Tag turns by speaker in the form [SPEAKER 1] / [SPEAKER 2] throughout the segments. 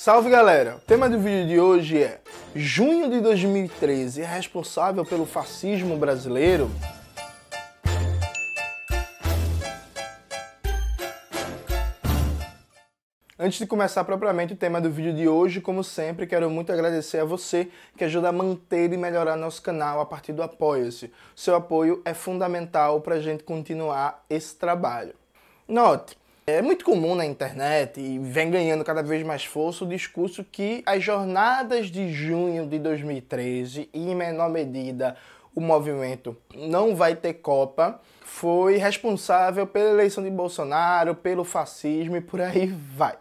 [SPEAKER 1] Salve galera! O tema do vídeo de hoje é Junho de 2013 é responsável pelo fascismo brasileiro? Antes de começar propriamente o tema do vídeo de hoje, como sempre, quero muito agradecer a você que ajuda a manter e melhorar nosso canal a partir do Apoia-se. Seu apoio é fundamental para a gente continuar esse trabalho. Note, é muito comum na internet e vem ganhando cada vez mais força o discurso que as jornadas de junho de 2013 e em menor medida o movimento não vai ter Copa foi responsável pela eleição de Bolsonaro, pelo fascismo e por aí vai.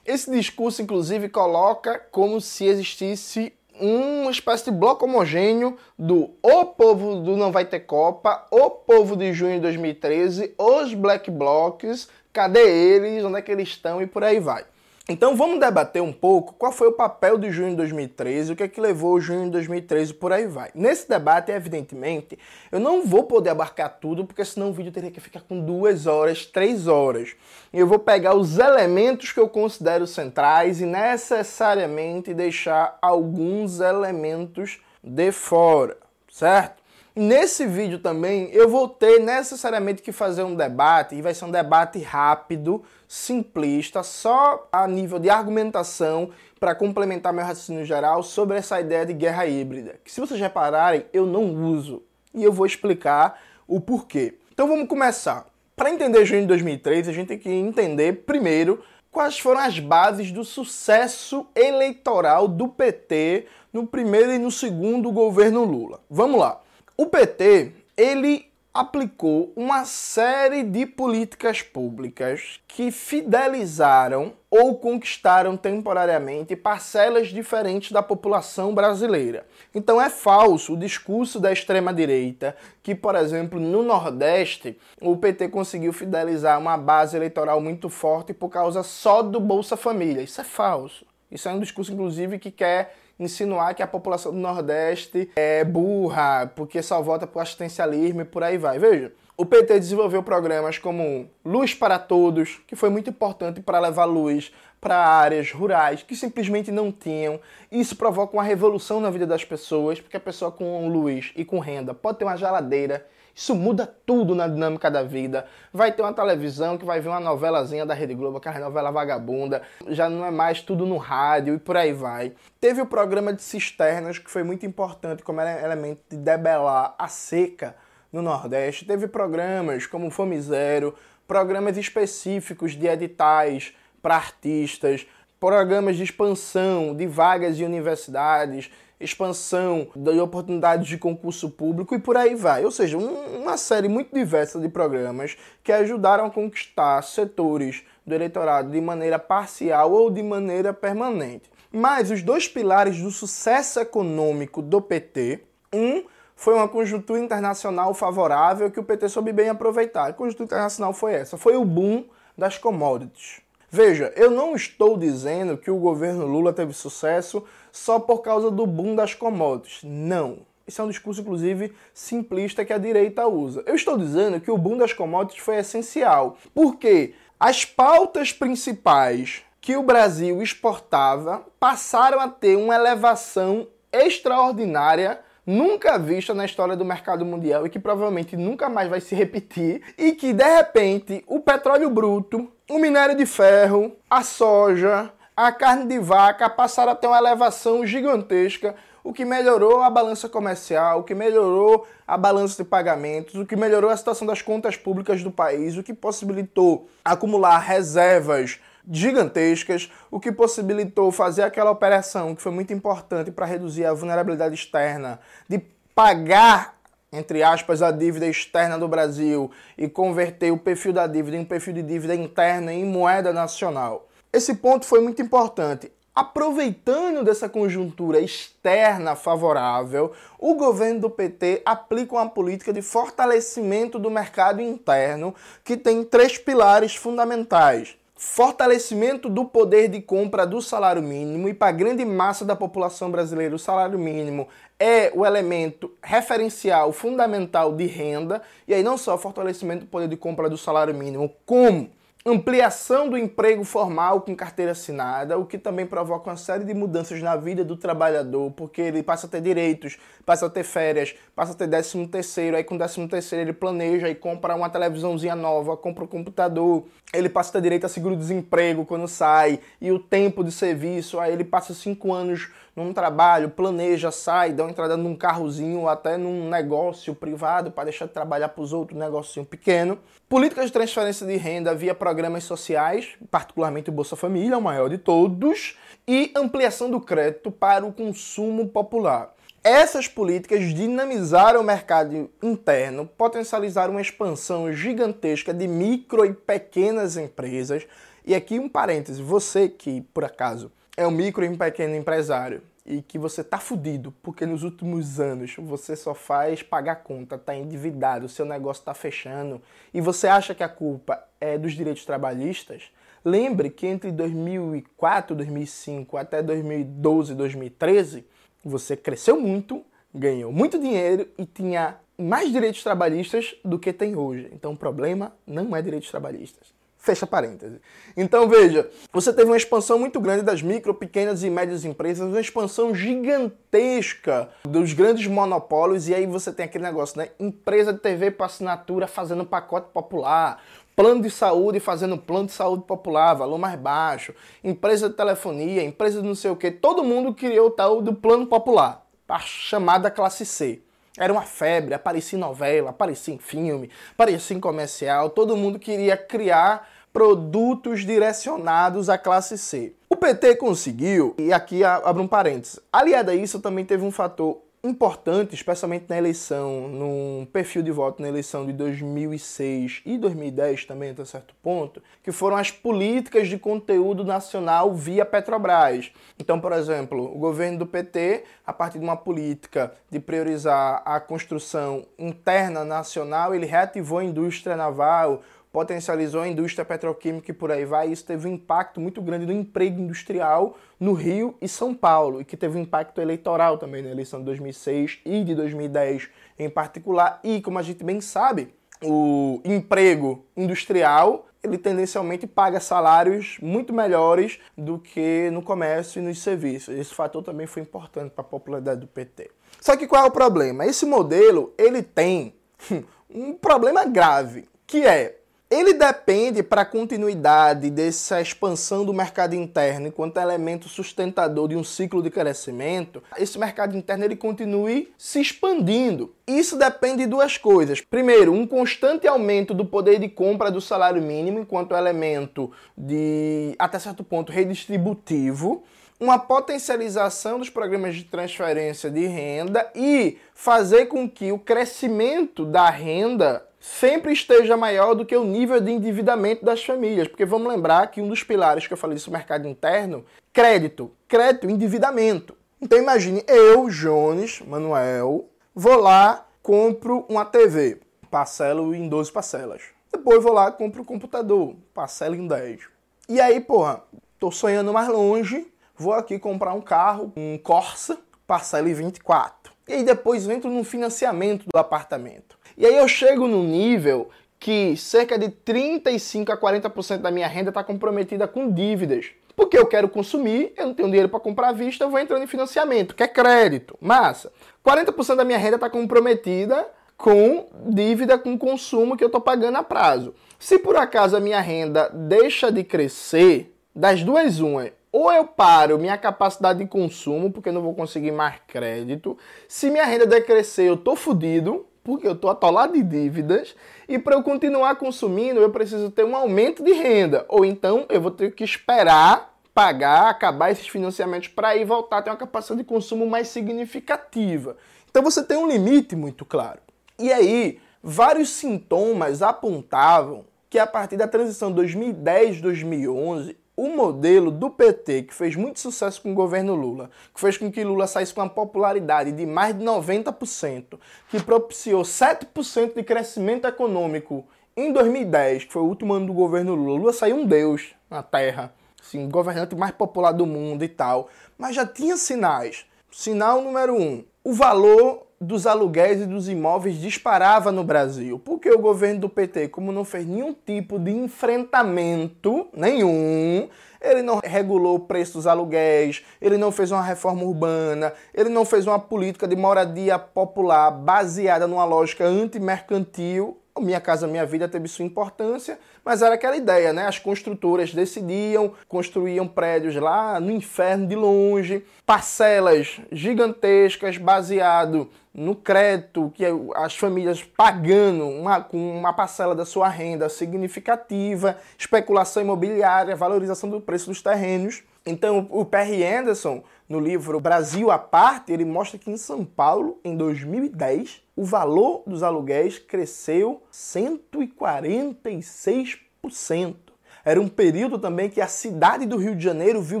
[SPEAKER 1] Esse discurso, inclusive, coloca como se existisse uma espécie de bloco homogêneo do o povo do não vai ter Copa, o povo de junho de 2013, os Black Blocs cadê eles, onde é que eles estão e por aí vai. Então vamos debater um pouco qual foi o papel de junho de 2013, o que é que levou junho de 2013 por aí vai. Nesse debate, evidentemente, eu não vou poder abarcar tudo, porque senão o vídeo teria que ficar com duas horas, três horas. E eu vou pegar os elementos que eu considero centrais e necessariamente deixar alguns elementos de fora, certo? Nesse vídeo também eu vou ter necessariamente que fazer um debate, e vai ser um debate rápido, simplista, só a nível de argumentação para complementar meu raciocínio geral sobre essa ideia de guerra híbrida, que se vocês repararem, eu não uso. E eu vou explicar o porquê. Então vamos começar. Para entender junho de 2003, a gente tem que entender primeiro quais foram as bases do sucesso eleitoral do PT no primeiro e no segundo governo Lula. Vamos lá. O PT, ele aplicou uma série de políticas públicas que fidelizaram ou conquistaram temporariamente parcelas diferentes da população brasileira. Então é falso o discurso da extrema direita que, por exemplo, no Nordeste, o PT conseguiu fidelizar uma base eleitoral muito forte por causa só do Bolsa Família. Isso é falso. Isso é um discurso, inclusive, que quer insinuar que a população do Nordeste é burra, porque só vota por assistencialismo e por aí vai. Veja, o PT desenvolveu programas como Luz para Todos, que foi muito importante para levar luz para áreas rurais que simplesmente não tinham. Isso provoca uma revolução na vida das pessoas, porque a pessoa com luz e com renda pode ter uma geladeira isso muda tudo na dinâmica da vida. Vai ter uma televisão que vai ver uma novelazinha da Rede Globo, aquela novela vagabunda. Já não é mais tudo no rádio e por aí vai. Teve o programa de cisternas, que foi muito importante como elemento de debelar a seca no Nordeste. Teve programas como Fome Zero, programas específicos de editais para artistas, programas de expansão de vagas de universidades expansão de oportunidades de concurso público e por aí vai. Ou seja, um, uma série muito diversa de programas que ajudaram a conquistar setores do eleitorado de maneira parcial ou de maneira permanente. Mas os dois pilares do sucesso econômico do PT, um foi uma conjuntura internacional favorável que o PT soube bem aproveitar. A conjuntura internacional foi essa, foi o boom das commodities. Veja, eu não estou dizendo que o governo Lula teve sucesso só por causa do boom das commodities. Não. Isso é um discurso, inclusive, simplista que a direita usa. Eu estou dizendo que o boom das commodities foi essencial. Porque as pautas principais que o Brasil exportava passaram a ter uma elevação extraordinária nunca vista na história do mercado mundial e que provavelmente nunca mais vai se repetir e que de repente o petróleo bruto, o minério de ferro, a soja, a carne de vaca passaram a ter uma elevação gigantesca, o que melhorou a balança comercial, o que melhorou a balança de pagamentos, o que melhorou a situação das contas públicas do país, o que possibilitou acumular reservas gigantescas, o que possibilitou fazer aquela operação que foi muito importante para reduzir a vulnerabilidade externa, de pagar entre aspas, a dívida externa do Brasil e converter o perfil da dívida em um perfil de dívida interna em moeda nacional. Esse ponto foi muito importante. Aproveitando dessa conjuntura externa favorável, o governo do PT aplica uma política de fortalecimento do mercado interno que tem três pilares fundamentais fortalecimento do poder de compra do salário mínimo e para a grande massa da população brasileira o salário mínimo é o elemento referencial fundamental de renda e aí não só fortalecimento do poder de compra do salário mínimo, como ampliação do emprego formal com carteira assinada, o que também provoca uma série de mudanças na vida do trabalhador, porque ele passa a ter direitos, passa a ter férias, passa a ter décimo terceiro, aí com décimo terceiro ele planeja e compra uma televisãozinha nova, compra um computador, ele passa a ter direito a seguro-desemprego quando sai, e o tempo de serviço, aí ele passa cinco anos num trabalho, planeja, sai, dá uma entrada num carrozinho ou até num negócio privado para deixar de trabalhar para os outros, um negocinho pequeno. Políticas de transferência de renda via programas sociais, particularmente o Bolsa Família, o maior de todos, e ampliação do crédito para o consumo popular. Essas políticas dinamizaram o mercado interno, potencializaram uma expansão gigantesca de micro e pequenas empresas. E aqui um parêntese, você que por acaso é um micro e pequeno empresário e que você tá fudido porque nos últimos anos você só faz pagar conta, tá endividado, seu negócio tá fechando e você acha que a culpa é dos direitos trabalhistas, lembre que entre 2004, 2005 até 2012, 2013, você cresceu muito, ganhou muito dinheiro e tinha mais direitos trabalhistas do que tem hoje. Então o problema não é direitos trabalhistas. Fecha parênteses. Então veja, você teve uma expansão muito grande das micro, pequenas e médias empresas, uma expansão gigantesca dos grandes monopólios, e aí você tem aquele negócio, né? Empresa de TV para assinatura fazendo pacote popular, plano de saúde fazendo plano de saúde popular, valor mais baixo, empresa de telefonia, empresa de não sei o que, todo mundo criou o tal do plano popular, a chamada classe C. Era uma febre, aparecia em novela, aparecia em filme, aparecia em comercial, todo mundo queria criar produtos direcionados à classe C. O PT conseguiu, e aqui abro um parênteses, aliado a isso também teve um fator importante, especialmente na eleição, no perfil de voto na eleição de 2006 e 2010 também até certo ponto, que foram as políticas de conteúdo nacional via Petrobras. Então, por exemplo, o governo do PT, a partir de uma política de priorizar a construção interna nacional, ele reativou a indústria naval, potencializou a indústria petroquímica e por aí vai. Isso teve um impacto muito grande no emprego industrial no Rio e São Paulo, e que teve um impacto eleitoral também na eleição de 2006 e de 2010 em particular. E, como a gente bem sabe, o emprego industrial ele tendencialmente paga salários muito melhores do que no comércio e nos serviços. Esse fator também foi importante para a popularidade do PT. Só que qual é o problema? Esse modelo ele tem um problema grave, que é ele depende para a continuidade dessa expansão do mercado interno enquanto elemento sustentador de um ciclo de crescimento, esse mercado interno ele continue se expandindo. Isso depende de duas coisas. Primeiro, um constante aumento do poder de compra do salário mínimo enquanto elemento de até certo ponto redistributivo uma potencialização dos programas de transferência de renda e fazer com que o crescimento da renda sempre esteja maior do que o nível de endividamento das famílias. Porque vamos lembrar que um dos pilares que eu falei do mercado interno, crédito. Crédito, endividamento. Então imagine, eu, Jones, Manuel, vou lá, compro uma TV, parcelo em 12 parcelas. Depois vou lá, compro um computador, parcelo em 10. E aí, porra, tô sonhando mais longe, vou aqui comprar um carro, um Corsa, parcelo em 24. E aí depois entro no financiamento do apartamento. E aí eu chego no nível que cerca de 35 a 40% da minha renda está comprometida com dívidas. Porque eu quero consumir, eu não tenho dinheiro para comprar à vista, eu vou entrando em financiamento, que é crédito. Massa. 40% da minha renda está comprometida com dívida com consumo que eu estou pagando a prazo. Se por acaso a minha renda deixa de crescer, das duas uma, ou eu paro minha capacidade de consumo, porque eu não vou conseguir mais crédito. Se minha renda decrescer, eu tô fudido, porque eu estou atolado de dívidas e para eu continuar consumindo eu preciso ter um aumento de renda ou então eu vou ter que esperar pagar, acabar esses financiamentos para ir voltar a ter uma capacidade de consumo mais significativa. Então você tem um limite muito claro. E aí, vários sintomas apontavam que a partir da transição 2010-2011 o modelo do PT, que fez muito sucesso com o governo Lula, que fez com que Lula saísse com uma popularidade de mais de 90%, que propiciou 7% de crescimento econômico em 2010, que foi o último ano do governo Lula. Lula saiu um deus na terra, assim, governante mais popular do mundo e tal, mas já tinha sinais. Sinal número um, o valor dos aluguéis e dos imóveis disparava no Brasil. Porque o governo do PT, como não fez nenhum tipo de enfrentamento, nenhum, ele não regulou o preço dos aluguéis, ele não fez uma reforma urbana, ele não fez uma política de moradia popular baseada numa lógica antimercantil. Minha Casa Minha Vida teve sua importância, mas era aquela ideia, né? As construtoras decidiam, construíam prédios lá no inferno de longe, parcelas gigantescas baseado no crédito, que as famílias pagando uma, com uma parcela da sua renda significativa, especulação imobiliária, valorização do preço dos terrenos. Então, o Perry Anderson, no livro Brasil à parte, ele mostra que em São Paulo, em 2010, o valor dos aluguéis cresceu 146%. Era um período também que a cidade do Rio de Janeiro viu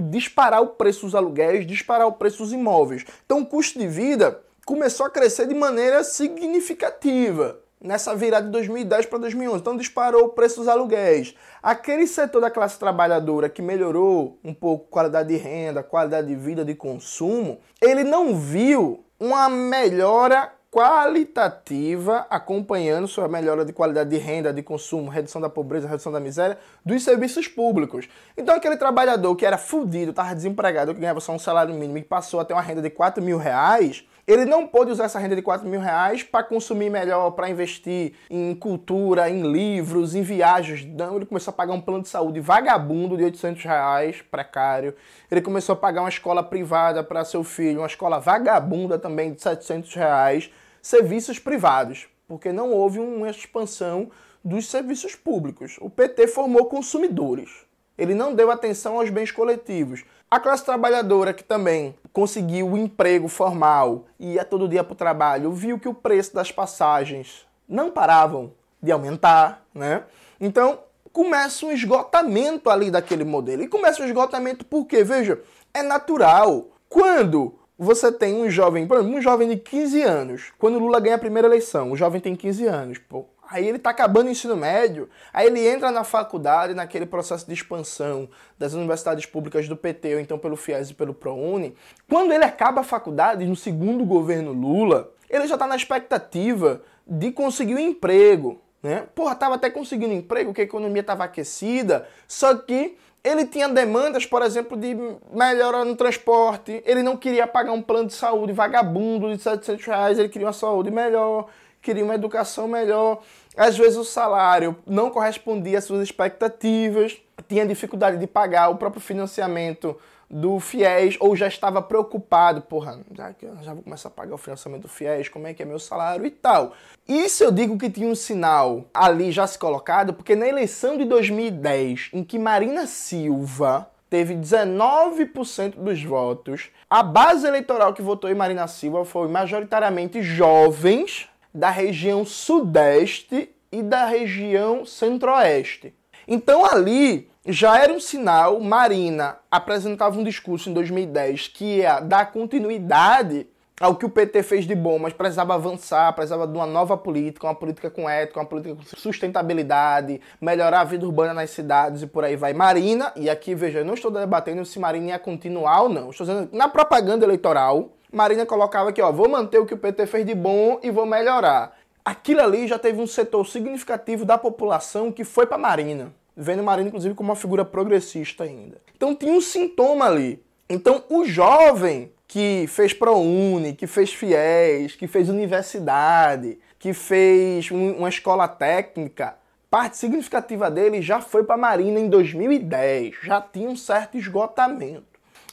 [SPEAKER 1] disparar o preço dos aluguéis, disparar o preço dos imóveis. Então, o custo de vida começou a crescer de maneira significativa nessa virada de 2010 para 2011. Então disparou o preço dos aluguéis. Aquele setor da classe trabalhadora que melhorou um pouco a qualidade de renda, qualidade de vida, de consumo, ele não viu uma melhora qualitativa acompanhando sua melhora de qualidade de renda, de consumo, redução da pobreza, redução da miséria dos serviços públicos. Então aquele trabalhador que era fudido, estava desempregado, que ganhava só um salário mínimo e passou a ter uma renda de 4 mil reais, ele não pôde usar essa renda de 4 mil reais para consumir melhor, para investir em cultura, em livros, em viagens. Não, ele começou a pagar um plano de saúde vagabundo de 800 reais, precário. Ele começou a pagar uma escola privada para seu filho, uma escola vagabunda também de 700 reais. Serviços privados, porque não houve uma expansão dos serviços públicos. O PT formou consumidores. Ele não deu atenção aos bens coletivos. A classe trabalhadora que também conseguiu o um emprego formal e ia todo dia para o trabalho, viu que o preço das passagens não paravam de aumentar, né? Então começa um esgotamento ali daquele modelo. E começa um esgotamento porque, veja, é natural. Quando você tem um jovem, por exemplo, um jovem de 15 anos, quando Lula ganha a primeira eleição, o jovem tem 15 anos, pô, Aí ele está acabando o ensino médio, aí ele entra na faculdade, naquele processo de expansão das universidades públicas do PT, ou então pelo FIES e pelo ProUni. Quando ele acaba a faculdade, no segundo governo Lula, ele já está na expectativa de conseguir um emprego. Né? Porra, estava até conseguindo emprego, que a economia estava aquecida, só que ele tinha demandas, por exemplo, de melhora no transporte, ele não queria pagar um plano de saúde vagabundo de 700 reais, ele queria uma saúde melhor, queria uma educação melhor. Às vezes o salário não correspondia às suas expectativas, tinha dificuldade de pagar o próprio financiamento do FIES ou já estava preocupado, porra, já, já vou começar a pagar o financiamento do FIES, como é que é meu salário e tal. Isso eu digo que tinha um sinal ali já se colocado, porque na eleição de 2010, em que Marina Silva teve 19% dos votos, a base eleitoral que votou em Marina Silva foi majoritariamente jovens da região sudeste e da região centro-oeste. Então ali já era um sinal, Marina apresentava um discurso em 2010 que ia dar continuidade ao que o PT fez de bom, mas precisava avançar, precisava de uma nova política, uma política com ética, uma política com sustentabilidade, melhorar a vida urbana nas cidades e por aí vai. Marina, e aqui veja, eu não estou debatendo se Marina ia continuar ou não, estou dizendo na propaganda eleitoral, Marina colocava aqui, ó, vou manter o que o PT fez de bom e vou melhorar. Aquilo ali já teve um setor significativo da população que foi para Marina, vendo Marina inclusive como uma figura progressista ainda. Então tinha um sintoma ali. Então o jovem que fez ProUni, que fez FIES, que fez universidade, que fez um, uma escola técnica, parte significativa dele já foi para Marina em 2010, já tinha um certo esgotamento.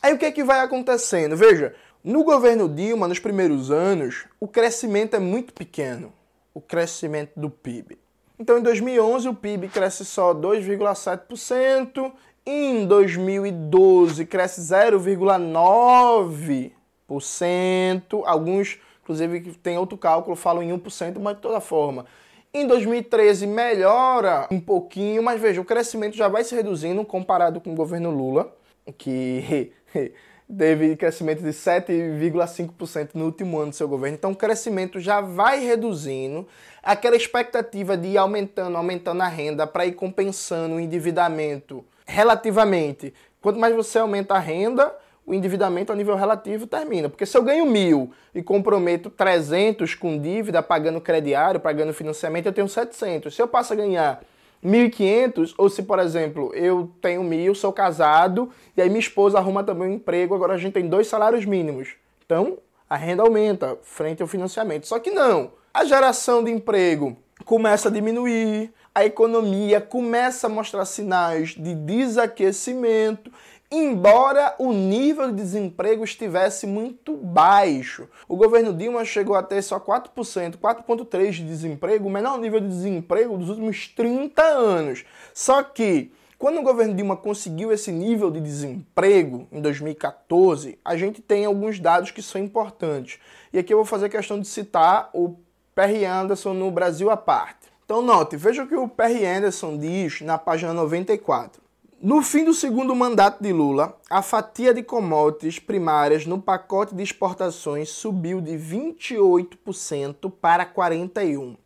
[SPEAKER 1] Aí o que é que vai acontecendo? Veja, no governo Dilma, nos primeiros anos, o crescimento é muito pequeno, o crescimento do PIB. Então, em 2011, o PIB cresce só 2,7%, em 2012 cresce 0,9%, alguns, inclusive, tem outro cálculo, falam em 1%, mas de toda forma. Em 2013 melhora um pouquinho, mas veja, o crescimento já vai se reduzindo comparado com o governo Lula, que teve crescimento de 7,5% no último ano do seu governo. Então o crescimento já vai reduzindo. Aquela expectativa de ir aumentando, aumentando a renda para ir compensando o endividamento relativamente. Quanto mais você aumenta a renda, o endividamento a nível relativo termina. Porque se eu ganho mil e comprometo 300 com dívida, pagando crediário, pagando financiamento, eu tenho 700. Se eu passo a ganhar 1.500, ou se, por exemplo, eu tenho mil, sou casado, e aí minha esposa arruma também um emprego, agora a gente tem dois salários mínimos. Então, a renda aumenta frente ao financiamento. Só que não. A geração de emprego começa a diminuir, a economia começa a mostrar sinais de desaquecimento embora o nível de desemprego estivesse muito baixo. O governo Dilma chegou a ter só 4%, 4,3% de desemprego, o menor nível de desemprego dos últimos 30 anos. Só que quando o governo Dilma conseguiu esse nível de desemprego em 2014, a gente tem alguns dados que são importantes. E aqui eu vou fazer questão de citar o Perry Anderson no Brasil à parte. Então note, veja o que o Perry Anderson diz na página 94. No fim do segundo mandato de Lula, a fatia de commodities primárias no pacote de exportações subiu de 28% para 41%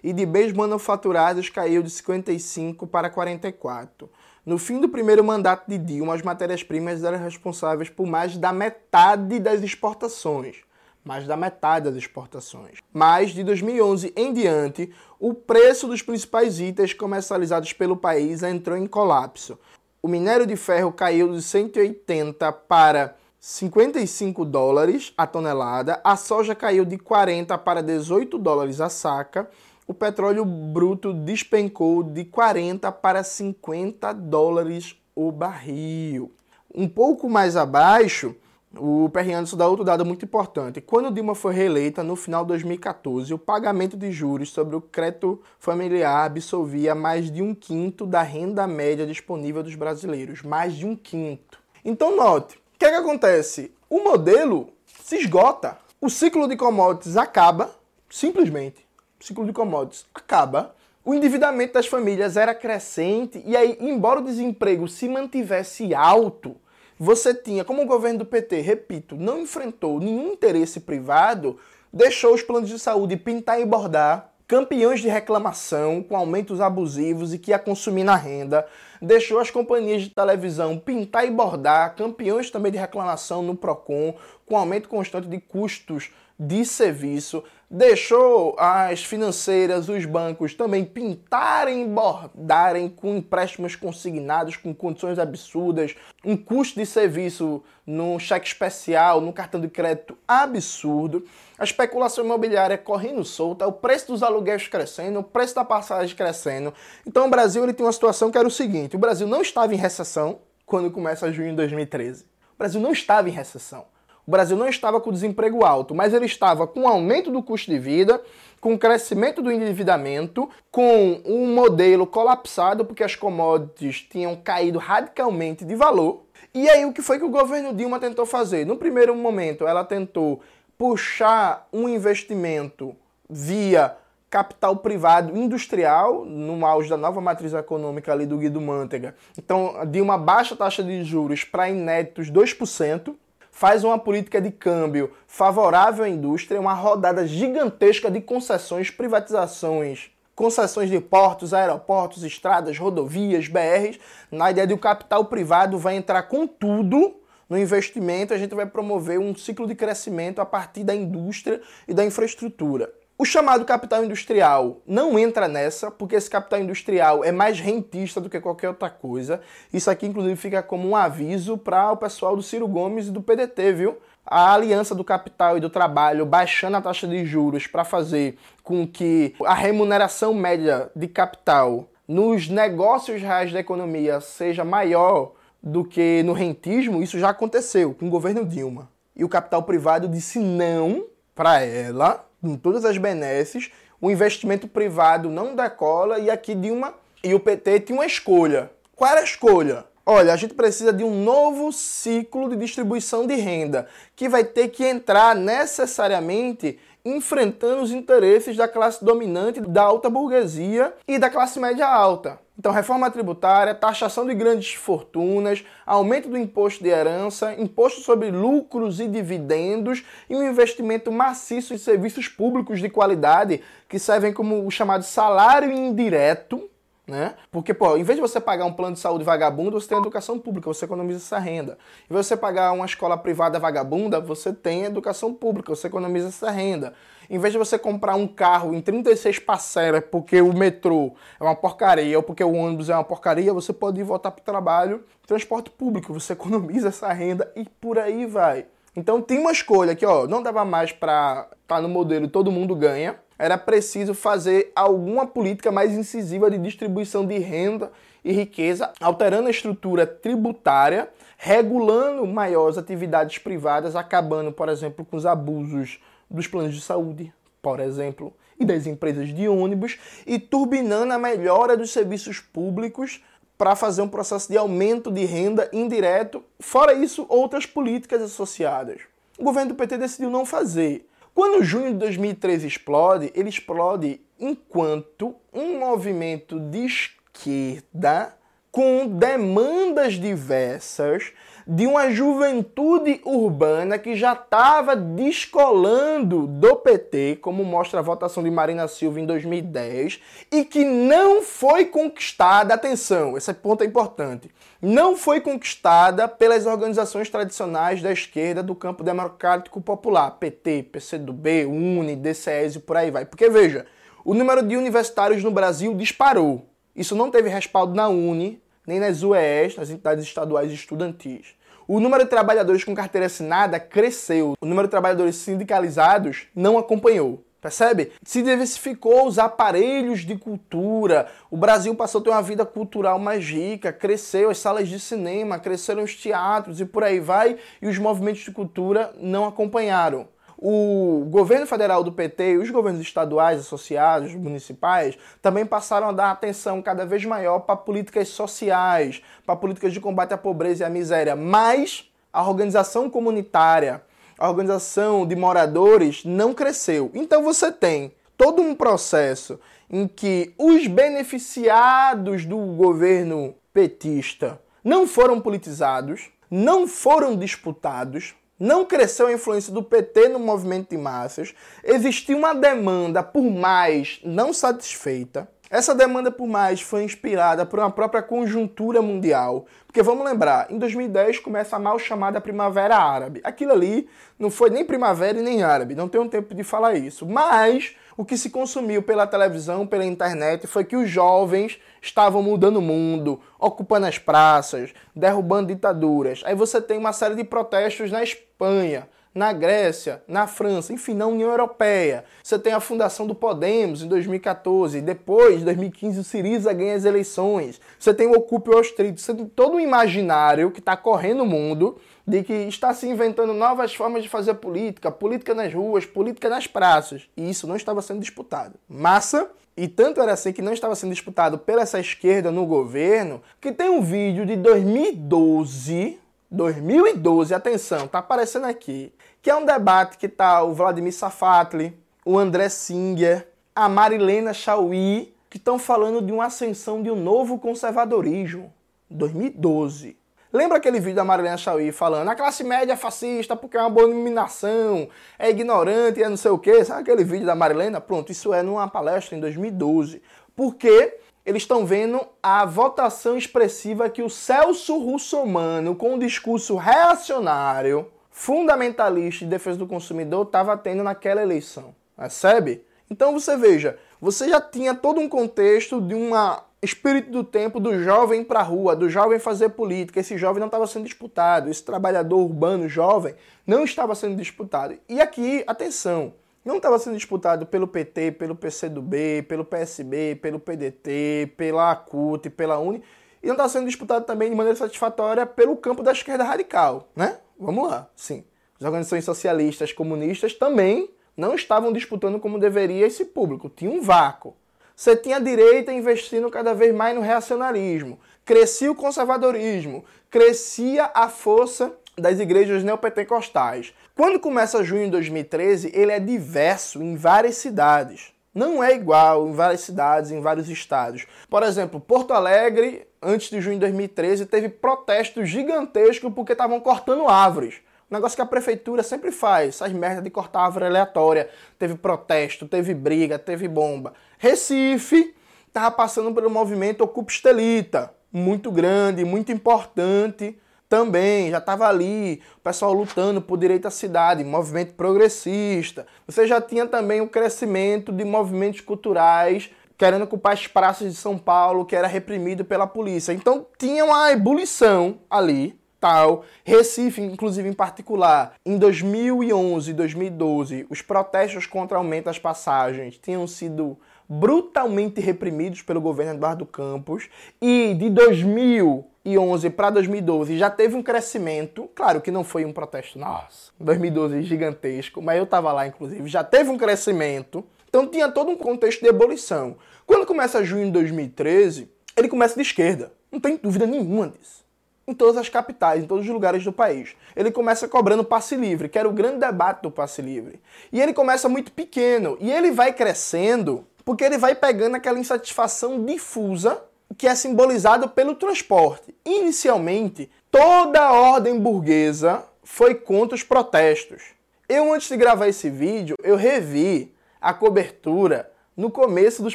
[SPEAKER 1] e de bens manufaturados caiu de 55% para 44%. No fim do primeiro mandato de Dilma, as matérias-primas eram responsáveis por mais da metade das exportações. Mais da metade das exportações. Mas de 2011 em diante, o preço dos principais itens comercializados pelo país entrou em colapso o minério de ferro caiu de 180 para 55 dólares a tonelada, a soja caiu de 40 para 18 dólares a saca, o petróleo bruto despencou de 40 para 50 dólares o barril. Um pouco mais abaixo, o PR Anderson dá outro dado muito importante. Quando Dilma foi reeleita, no final de 2014, o pagamento de juros sobre o crédito familiar absolvia mais de um quinto da renda média disponível dos brasileiros. Mais de um quinto. Então, note, o que, é que acontece? O modelo se esgota. O ciclo de commodities acaba, simplesmente. O ciclo de commodities acaba. O endividamento das famílias era crescente e aí, embora o desemprego se mantivesse alto, você tinha, como o governo do PT, repito, não enfrentou nenhum interesse privado, deixou os planos de saúde pintar e bordar, campeões de reclamação com aumentos abusivos e que ia consumir na renda, deixou as companhias de televisão pintar e bordar, campeões também de reclamação no Procon, com aumento constante de custos de serviço, deixou as financeiras, os bancos também pintarem bordarem com empréstimos consignados com condições absurdas, um custo de serviço no cheque especial, no cartão de crédito absurdo, a especulação imobiliária correndo solta, o preço dos aluguéis crescendo, o preço da passagem crescendo. Então o Brasil ele tem uma situação que era o seguinte, o Brasil não estava em recessão quando começa junho de 2013. O Brasil não estava em recessão. O Brasil não estava com desemprego alto, mas ele estava com aumento do custo de vida, com crescimento do endividamento, com um modelo colapsado, porque as commodities tinham caído radicalmente de valor. E aí, o que foi que o governo Dilma tentou fazer? No primeiro momento, ela tentou puxar um investimento via capital privado industrial, no auge da nova matriz econômica ali do Guido Mantega. Então, de uma baixa taxa de juros para inéditos 2%, faz uma política de câmbio favorável à indústria, uma rodada gigantesca de concessões, privatizações, concessões de portos, aeroportos, estradas, rodovias, BRs, na ideia de o capital privado vai entrar com tudo no investimento, a gente vai promover um ciclo de crescimento a partir da indústria e da infraestrutura. O chamado capital industrial não entra nessa, porque esse capital industrial é mais rentista do que qualquer outra coisa. Isso aqui, inclusive, fica como um aviso para o pessoal do Ciro Gomes e do PDT, viu? A aliança do capital e do trabalho baixando a taxa de juros para fazer com que a remuneração média de capital nos negócios reais da economia seja maior do que no rentismo, isso já aconteceu com o governo Dilma. E o capital privado disse não para ela com todas as benesses, o investimento privado não decola e aqui de uma e o PT tinha uma escolha. Qual era a escolha? Olha, a gente precisa de um novo ciclo de distribuição de renda que vai ter que entrar necessariamente enfrentando os interesses da classe dominante, da alta burguesia e da classe média alta. Então, reforma tributária, taxação de grandes fortunas, aumento do imposto de herança, imposto sobre lucros e dividendos e um investimento maciço em serviços públicos de qualidade que servem como o chamado salário indireto, né? Porque, pô, em vez de você pagar um plano de saúde vagabundo, você tem educação pública, você economiza essa renda. Em vez de você pagar uma escola privada vagabunda, você tem educação pública, você economiza essa renda. Em vez de você comprar um carro em 36 parcelas porque o metrô é uma porcaria ou porque o ônibus é uma porcaria, você pode ir voltar para o trabalho, transporte público, você economiza essa renda e por aí vai. Então tem uma escolha que, ó, não dava mais para estar tá no modelo todo mundo ganha, era preciso fazer alguma política mais incisiva de distribuição de renda e riqueza, alterando a estrutura tributária, regulando maiores atividades privadas, acabando, por exemplo, com os abusos dos planos de saúde, por exemplo, e das empresas de ônibus, e turbinando a melhora dos serviços públicos para fazer um processo de aumento de renda indireto, fora isso, outras políticas associadas. O governo do PT decidiu não fazer. Quando junho de 2013 explode, ele explode enquanto um movimento de esquerda com demandas diversas de uma juventude urbana que já estava descolando do PT, como mostra a votação de Marina Silva em 2010, e que não foi conquistada, atenção, esse ponto é importante, não foi conquistada pelas organizações tradicionais da esquerda do campo democrático popular, PT, PCdoB, UNE, DCS e por aí vai. Porque veja, o número de universitários no Brasil disparou. Isso não teve respaldo na UNE, nem nas UES, nas entidades estaduais estudantis. O número de trabalhadores com carteira assinada cresceu. O número de trabalhadores sindicalizados não acompanhou. Percebe? Se diversificou os aparelhos de cultura. O Brasil passou a ter uma vida cultural mais rica, cresceu as salas de cinema, cresceram os teatros e por aí vai, e os movimentos de cultura não acompanharam. O governo federal do PT e os governos estaduais associados, municipais, também passaram a dar atenção cada vez maior para políticas sociais, para políticas de combate à pobreza e à miséria. Mas a organização comunitária, a organização de moradores não cresceu. Então você tem todo um processo em que os beneficiados do governo petista não foram politizados, não foram disputados, não cresceu a influência do PT no movimento de massas, existia uma demanda por mais não satisfeita. Essa demanda por mais foi inspirada por uma própria conjuntura mundial. Porque vamos lembrar, em 2010 começa a mal chamada Primavera Árabe. Aquilo ali não foi nem primavera e nem árabe, não tenho tempo de falar isso. Mas o que se consumiu pela televisão, pela internet, foi que os jovens estavam mudando o mundo, ocupando as praças, derrubando ditaduras. Aí você tem uma série de protestos na Espanha, na Grécia, na França, enfim, na União Europeia. Você tem a fundação do Podemos em 2014, depois, em 2015, o Siriza ganha as eleições. Você tem o Ocupe Wall Street, você tem todo um imaginário que está correndo no mundo de que está se inventando novas formas de fazer política, política nas ruas, política nas praças. E isso não estava sendo disputado. Massa e tanto era assim que não estava sendo disputado pela essa esquerda no governo, que tem um vídeo de 2012, 2012, atenção, tá aparecendo aqui, que é um debate que tá o Vladimir Safatli, o André Singer, a Marilena Chauí, que estão falando de uma ascensão de um novo conservadorismo. 2012. Lembra aquele vídeo da Marilena Chauí falando a classe média é fascista porque é uma abominação, é ignorante, é não sei o quê? Sabe aquele vídeo da Marilena? Pronto, isso é numa palestra em 2012. Porque eles estão vendo a votação expressiva que o Celso Russomano, com um discurso reacionário, fundamentalista e defesa do consumidor, estava tendo naquela eleição. Percebe? Então você veja, você já tinha todo um contexto de uma espírito do tempo do jovem para a rua, do jovem fazer política. Esse jovem não estava sendo disputado, esse trabalhador urbano jovem não estava sendo disputado. E aqui, atenção, não estava sendo disputado pelo PT, pelo PCdoB, pelo PSB, pelo PDT, pela CUT, pela UNE, e não estava sendo disputado também de maneira satisfatória pelo campo da esquerda radical, né? Vamos lá, sim. As organizações socialistas, comunistas também não estavam disputando como deveria esse público, tinha um vácuo. Você tinha a direita investindo cada vez mais no reacionarismo. Crescia o conservadorismo, crescia a força das igrejas neopentecostais. Quando começa junho de 2013, ele é diverso em várias cidades. Não é igual em várias cidades, em vários estados. Por exemplo, Porto Alegre, antes de junho de 2013, teve protestos gigantescos porque estavam cortando árvores. Um negócio que a prefeitura sempre faz, essas merdas de cortar árvore aleatória. Teve protesto, teve briga, teve bomba. Recife estava passando pelo movimento Ocupa Estelita, muito grande, muito importante também, já estava ali, o pessoal lutando por direito à cidade, movimento progressista. Você já tinha também o crescimento de movimentos culturais querendo ocupar as praças de São Paulo, que era reprimido pela polícia. Então tinha uma ebulição ali, tal. Recife, inclusive em particular, em 2011 e 2012, os protestos contra o aumento das passagens tinham sido brutalmente reprimidos pelo governo Eduardo Campos e de 2011 para 2012 já teve um crescimento, claro que não foi um protesto, nossa, 2012 gigantesco, mas eu estava lá inclusive, já teve um crescimento, então tinha todo um contexto de ebulição. Quando começa junho de 2013, ele começa de esquerda, não tem dúvida nenhuma disso. Em todas as capitais, em todos os lugares do país. Ele começa cobrando passe livre, que era o grande debate do passe livre. E ele começa muito pequeno, e ele vai crescendo porque ele vai pegando aquela insatisfação difusa que é simbolizada pelo transporte. Inicialmente, toda a ordem burguesa foi contra os protestos. Eu, antes de gravar esse vídeo, eu revi a cobertura no começo dos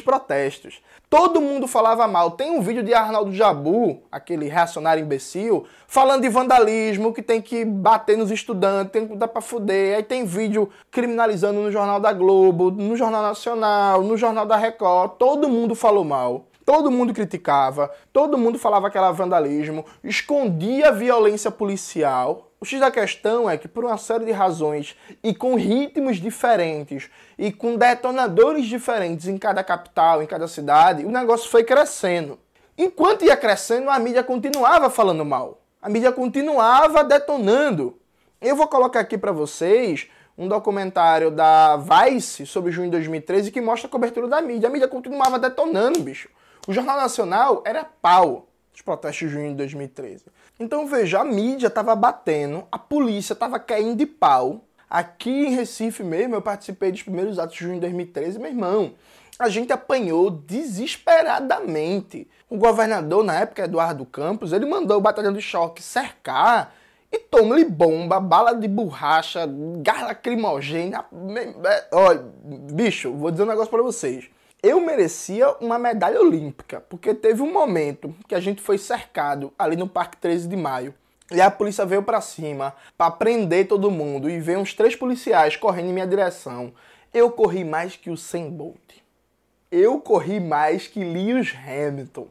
[SPEAKER 1] protestos. Todo mundo falava mal. Tem um vídeo de Arnaldo Jabu, aquele reacionário imbecil, falando de vandalismo, que tem que bater nos estudantes, tem que dar pra fuder. Aí tem vídeo criminalizando no Jornal da Globo, no Jornal Nacional, no Jornal da Record. Todo mundo falou mal. Todo mundo criticava, todo mundo falava que era vandalismo, escondia a violência policial. O X da questão é que, por uma série de razões e com ritmos diferentes e com detonadores diferentes em cada capital, em cada cidade, o negócio foi crescendo. Enquanto ia crescendo, a mídia continuava falando mal. A mídia continuava detonando. Eu vou colocar aqui para vocês um documentário da Vice sobre junho de 2013 que mostra a cobertura da mídia. A mídia continuava detonando, bicho. O Jornal Nacional era pau dos protestos de junho de 2013. Então veja, a mídia estava batendo, a polícia estava caindo de pau. Aqui em Recife mesmo, eu participei dos primeiros atos de junho de 2013, meu irmão. A gente apanhou desesperadamente. O governador, na época, Eduardo Campos, ele mandou o batalhão de choque cercar e toma-lhe bomba, bala de borracha, gás lacrimogênea. Olha, bicho, vou dizer um negócio para vocês eu merecia uma medalha olímpica, porque teve um momento que a gente foi cercado ali no Parque 13 de Maio. E a polícia veio para cima para prender todo mundo e veio uns três policiais correndo em minha direção. Eu corri mais que o Sam Bolt. Eu corri mais que Lewis Hamilton.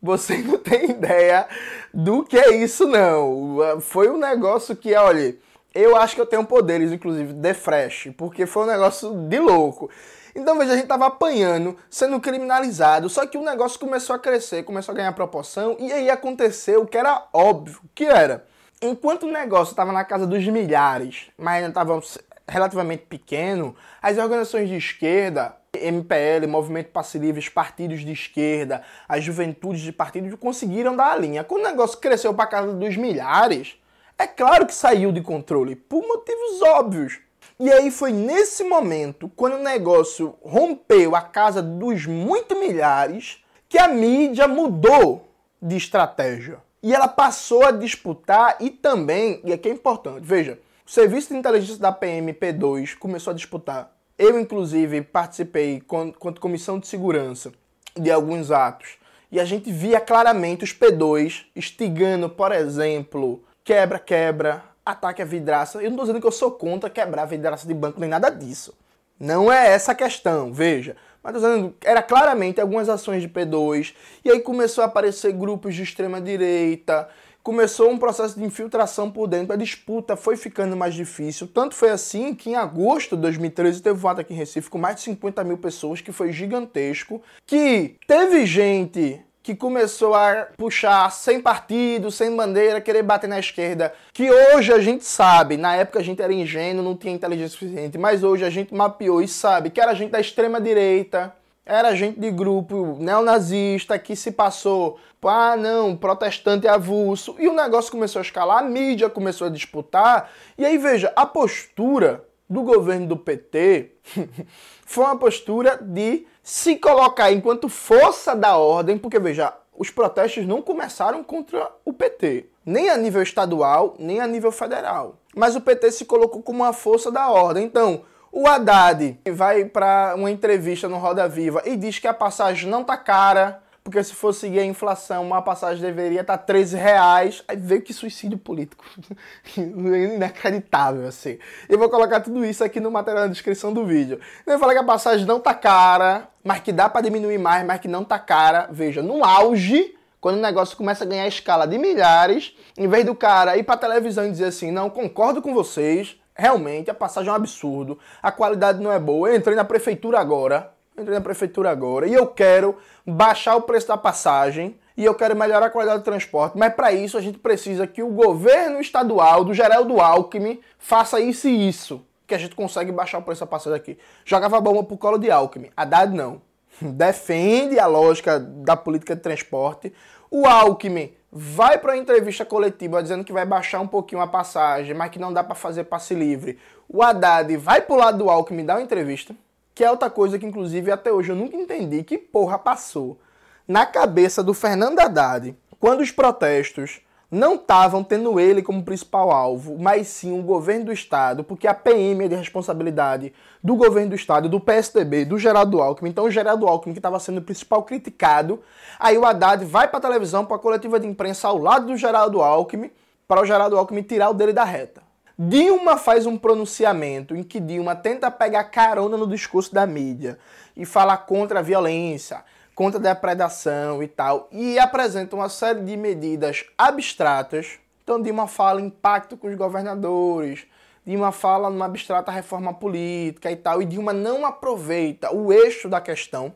[SPEAKER 1] Você não tem ideia do que é isso não. Foi um negócio que, olha, eu acho que eu tenho poderes, inclusive, de fresh, porque foi um negócio de louco. Então, veja, a gente tava apanhando, sendo criminalizado, só que o negócio começou a crescer, começou a ganhar proporção, e aí aconteceu o que era óbvio, que era, enquanto o negócio estava na casa dos milhares, mas ainda estava relativamente pequeno, as organizações de esquerda, MPL, Movimento Passe Livres, partidos de esquerda, as juventudes de partidos conseguiram dar a linha. Quando o negócio cresceu para casa dos milhares, é claro que saiu de controle, por motivos óbvios. E aí foi nesse momento, quando o negócio rompeu a casa dos muito milhares, que a mídia mudou de estratégia. E ela passou a disputar e também, e aqui é importante, veja, o serviço de inteligência da PM P2 começou a disputar. Eu, inclusive, participei quanto comissão de segurança de alguns atos. E a gente via claramente os P2 instigando, por exemplo, quebra-quebra, ataque à vidraça. Eu não estou dizendo que eu sou contra quebrar a vidraça de banco nem nada disso. Não é essa a questão, veja. Mas estou dizendo, era claramente algumas ações de P2, e aí começou a aparecer grupos de extrema direita, começou um processo de infiltração por dentro, a disputa foi ficando mais difícil. Tanto foi assim que em agosto de 2013 teve um ato aqui em Recife com mais de 50 mil pessoas, que foi gigantesco, que teve gente que começou a puxar sem partido, sem bandeira, querer bater na esquerda, que hoje a gente sabe, na época a gente era ingênuo, não tinha inteligência suficiente, mas hoje a gente mapeou e sabe que era gente da extrema direita, era gente de grupo neonazista que se passou, ah não, protestante avulso, e o negócio começou a escalar, a mídia começou a disputar, e aí veja, a postura do governo do PT foi uma postura de se colocar enquanto força da ordem, porque veja, os protestos não começaram contra o PT, nem a nível estadual, nem a nível federal. Mas o PT se colocou como uma força da ordem. Então, O Haddad vai para uma entrevista no Roda Viva e diz que a passagem não tá cara, porque se for seguir a inflação, uma passagem deveria estar tá 13 reais. Aí veio que suicídio político. Inacreditável, assim. Eu vou colocar tudo isso aqui no material na descrição do vídeo. Ele fala que a passagem não tá cara, mas que dá para diminuir mais, mas que não tá cara. Veja, no auge, quando o negócio começa a ganhar escala de milhares, em vez do cara ir pra televisão e dizer assim, não, concordo com vocês, realmente a passagem é um absurdo, a qualidade não é boa, eu entrei na prefeitura agora, entrei na prefeitura agora e eu quero baixar o preço da passagem e eu quero melhorar a qualidade do transporte, mas para isso a gente precisa que o governo estadual do Geraldo Alckmin faça isso e isso, que a gente consegue baixar o preço da passagem aqui. Jogava a bomba pro colo de Alckmin. Haddad não. Defende a lógica da política de transporte. O Alckmin vai para uma entrevista coletiva dizendo que vai baixar um pouquinho a passagem, mas que não dá para fazer passe livre. O Haddad vai pro lado do Alckmin dar uma entrevista que é outra coisa que, inclusive, até hoje eu nunca entendi que porra passou na cabeça do Fernando Haddad quando os protestos não estavam tendo ele como principal alvo, mas sim o governo do Estado, porque a PM é de responsabilidade do governo do Estado, do PSDB, do Geraldo Alckmin. Então, o Geraldo Alckmin, que estava sendo o principal criticado, aí o Haddad vai para a televisão, para a coletiva de imprensa ao lado do Geraldo Alckmin, para o Geraldo Alckmin tirar o dele da reta. Dilma faz um pronunciamento em que Dilma tenta pegar carona no discurso da mídia e fala contra a violência, contra a depredação e tal, e apresenta uma série de medidas abstratas. Então Dilma fala impacto com os governadores, Dilma fala numa abstrata reforma política e tal, e Dilma não aproveita o eixo da questão.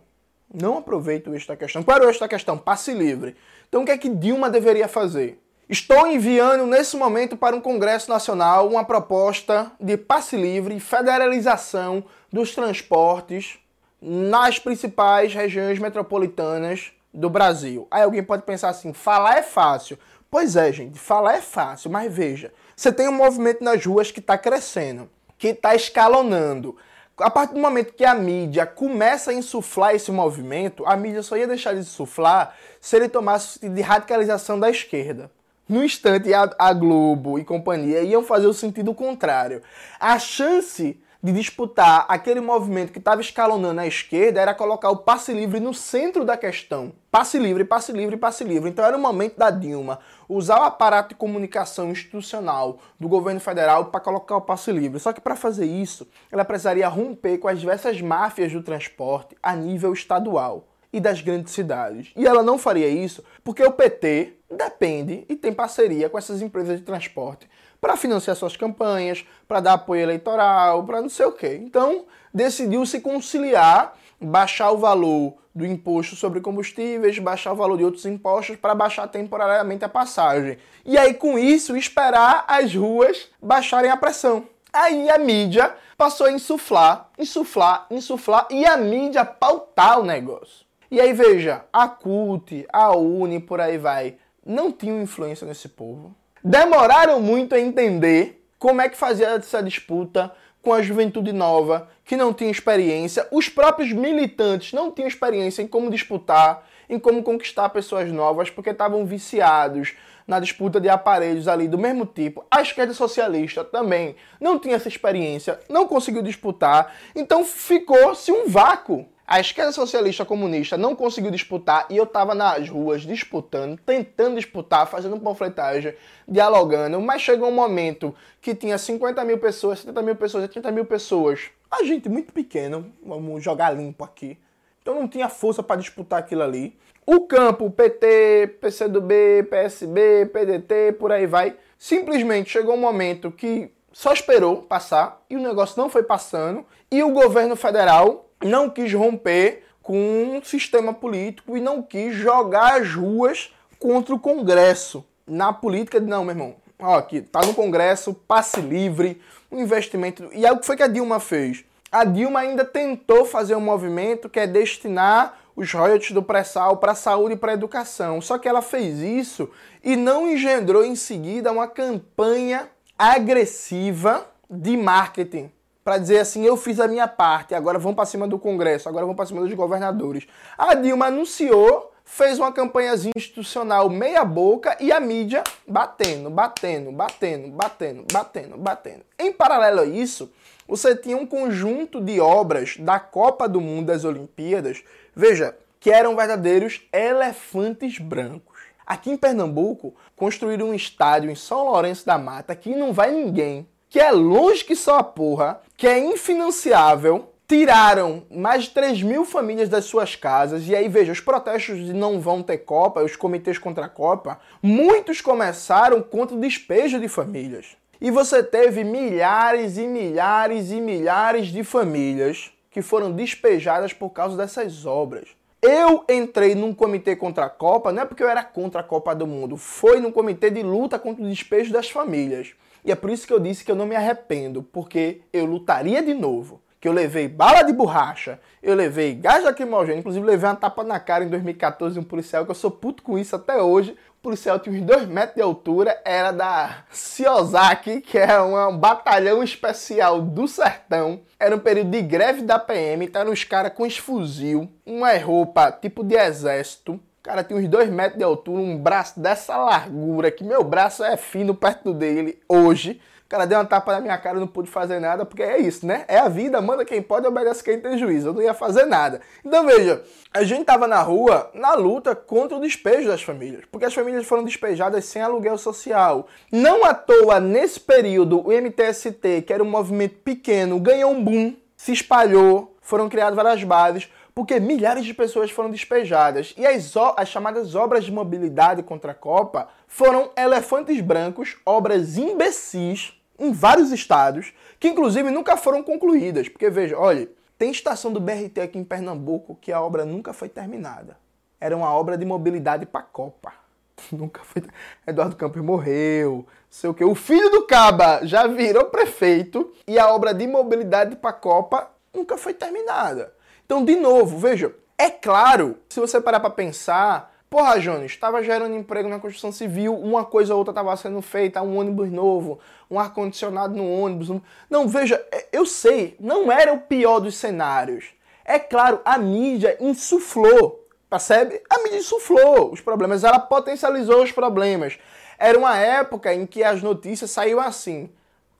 [SPEAKER 1] Não aproveita o eixo da questão. Qual era o eixo da questão? Passe livre. Então o que é que Dilma deveria fazer? Estou enviando nesse momento para um Congresso Nacional uma proposta de passe livre e federalização dos transportes nas principais regiões metropolitanas do Brasil. Aí alguém pode pensar assim: falar é fácil. Pois é, gente, falar é fácil, mas veja, você tem um movimento nas ruas que está crescendo, que está escalonando. A partir do momento que a mídia começa a insuflar esse movimento, a mídia só ia deixar de insuflar se ele tomasse de radicalização da esquerda. No instante, a, a Globo e companhia iam fazer o sentido contrário. A chance de disputar aquele movimento que estava escalonando a esquerda era colocar o passe livre no centro da questão. Passe livre, passe livre, passe livre. Então era o momento da Dilma usar o aparato de comunicação institucional do governo federal para colocar o passe livre. Só que para fazer isso, ela precisaria romper com as diversas máfias do transporte a nível estadual e das grandes cidades. E ela não faria isso porque o PT depende e tem parceria com essas empresas de transporte para financiar suas campanhas, para dar apoio eleitoral, para não sei o quê. Então, decidiu se conciliar, baixar o valor do imposto sobre combustíveis, baixar o valor de outros impostos para baixar temporariamente a passagem. E aí, com isso, esperar as ruas baixarem a pressão. Aí a mídia passou a insuflar, insuflar, insuflar e a mídia pautar o negócio. E aí veja, a CUT, a UNE, por aí vai, não tinham influência nesse povo. Demoraram muito a entender como é que fazia essa disputa com a juventude nova, que não tinha experiência. Os próprios militantes não tinham experiência em como disputar, em como conquistar pessoas novas, porque estavam viciados na disputa de aparelhos ali do mesmo tipo. A esquerda socialista também não tinha essa experiência, não conseguiu disputar, então ficou-se um vácuo. A esquerda socialista comunista não conseguiu disputar e eu estava nas ruas disputando, tentando disputar, fazendo panfletagem, dialogando, mas chegou um momento que tinha 50 mil pessoas, 70 mil pessoas, 30 mil pessoas. A gente muito pequeno, vamos jogar limpo aqui. Então não tinha força para disputar aquilo ali. O campo, PT, PCdoB, PSB, PDT, por aí vai, simplesmente chegou um momento que só esperou passar e o negócio não foi passando e o governo federal não quis romper com um sistema político e não quis jogar as ruas contra o Congresso. Na política, não, meu irmão. Ó, aqui, tá no Congresso, passe livre, um investimento. E é o que foi que a Dilma fez. A Dilma ainda tentou fazer um movimento que é destinar os royalties do pré-sal para saúde e para educação. Só que ela fez isso e não engendrou em seguida uma campanha agressiva de marketing para dizer assim, eu fiz a minha parte, agora vão para cima do Congresso, agora vão para cima dos governadores. A Dilma anunciou, fez uma campanhazinha institucional meia boca e a mídia batendo, batendo, batendo, batendo, batendo, batendo. Em paralelo a isso, você tinha um conjunto de obras da Copa do Mundo das Olimpíadas, veja, que eram verdadeiros elefantes brancos. Aqui em Pernambuco, construíram um estádio em São Lourenço da Mata que não vai ninguém, que é longe que só a porra, que é infinanciável, tiraram mais de 3 mil famílias das suas casas. E aí, veja, os protestos de não vão ter Copa, os comitês contra a Copa, muitos começaram contra o despejo de famílias. E você teve milhares e milhares e milhares de famílias que foram despejadas por causa dessas obras. Eu entrei num comitê contra a Copa, não é porque eu era contra a Copa do Mundo, foi num comitê de luta contra o despejo das famílias. E é por isso que eu disse que eu não me arrependo, porque eu lutaria de novo que eu levei bala de borracha, eu levei gás lacrimogêneo, inclusive levei uma tapa na cara em 2014 de um policial, que eu sou puto com isso até hoje. O policial tinha uns 2 metros de altura, era da Ciosaki, que é um batalhão especial do sertão. Era um período de greve da PM, então eram os caras com os fuzil, uma roupa tipo de exército. O cara tinha uns 2 metros de altura, um braço dessa largura, que meu braço é fino perto dele hoje cara deu uma tapa na minha cara, não pude fazer nada, porque é isso, né? É a vida, manda quem pode, obedece quem tem juízo. Eu não ia fazer nada. Então veja, a gente tava na rua na luta contra o despejo das famílias, porque as famílias foram despejadas sem aluguel social. Não à toa, nesse período, o MTST, que era um movimento pequeno, ganhou um boom, se espalhou, foram criadas várias bases, porque milhares de pessoas foram despejadas. E as, as chamadas obras de mobilidade contra a Copa foram elefantes brancos, obras imbecis, em vários estados, que inclusive nunca foram concluídas. Porque veja, olha, tem estação do BRT aqui em Pernambuco que a obra nunca foi terminada. Era uma obra de mobilidade para a Copa. Nunca foi. Eduardo Campos morreu, sei o que. O filho do Caba já virou prefeito e a obra de mobilidade para a Copa nunca foi terminada. Então, de novo, veja, é claro, se você parar para pensar, Porra, Jones, estava gerando emprego na construção civil, uma coisa ou outra estava sendo feita, um ônibus novo, um ar-condicionado no ônibus. Não, veja, é, eu sei, não era o pior dos cenários. É claro, a mídia insuflou, percebe? A mídia insuflou os problemas, ela potencializou os problemas. Era uma época em que as notícias saíam assim.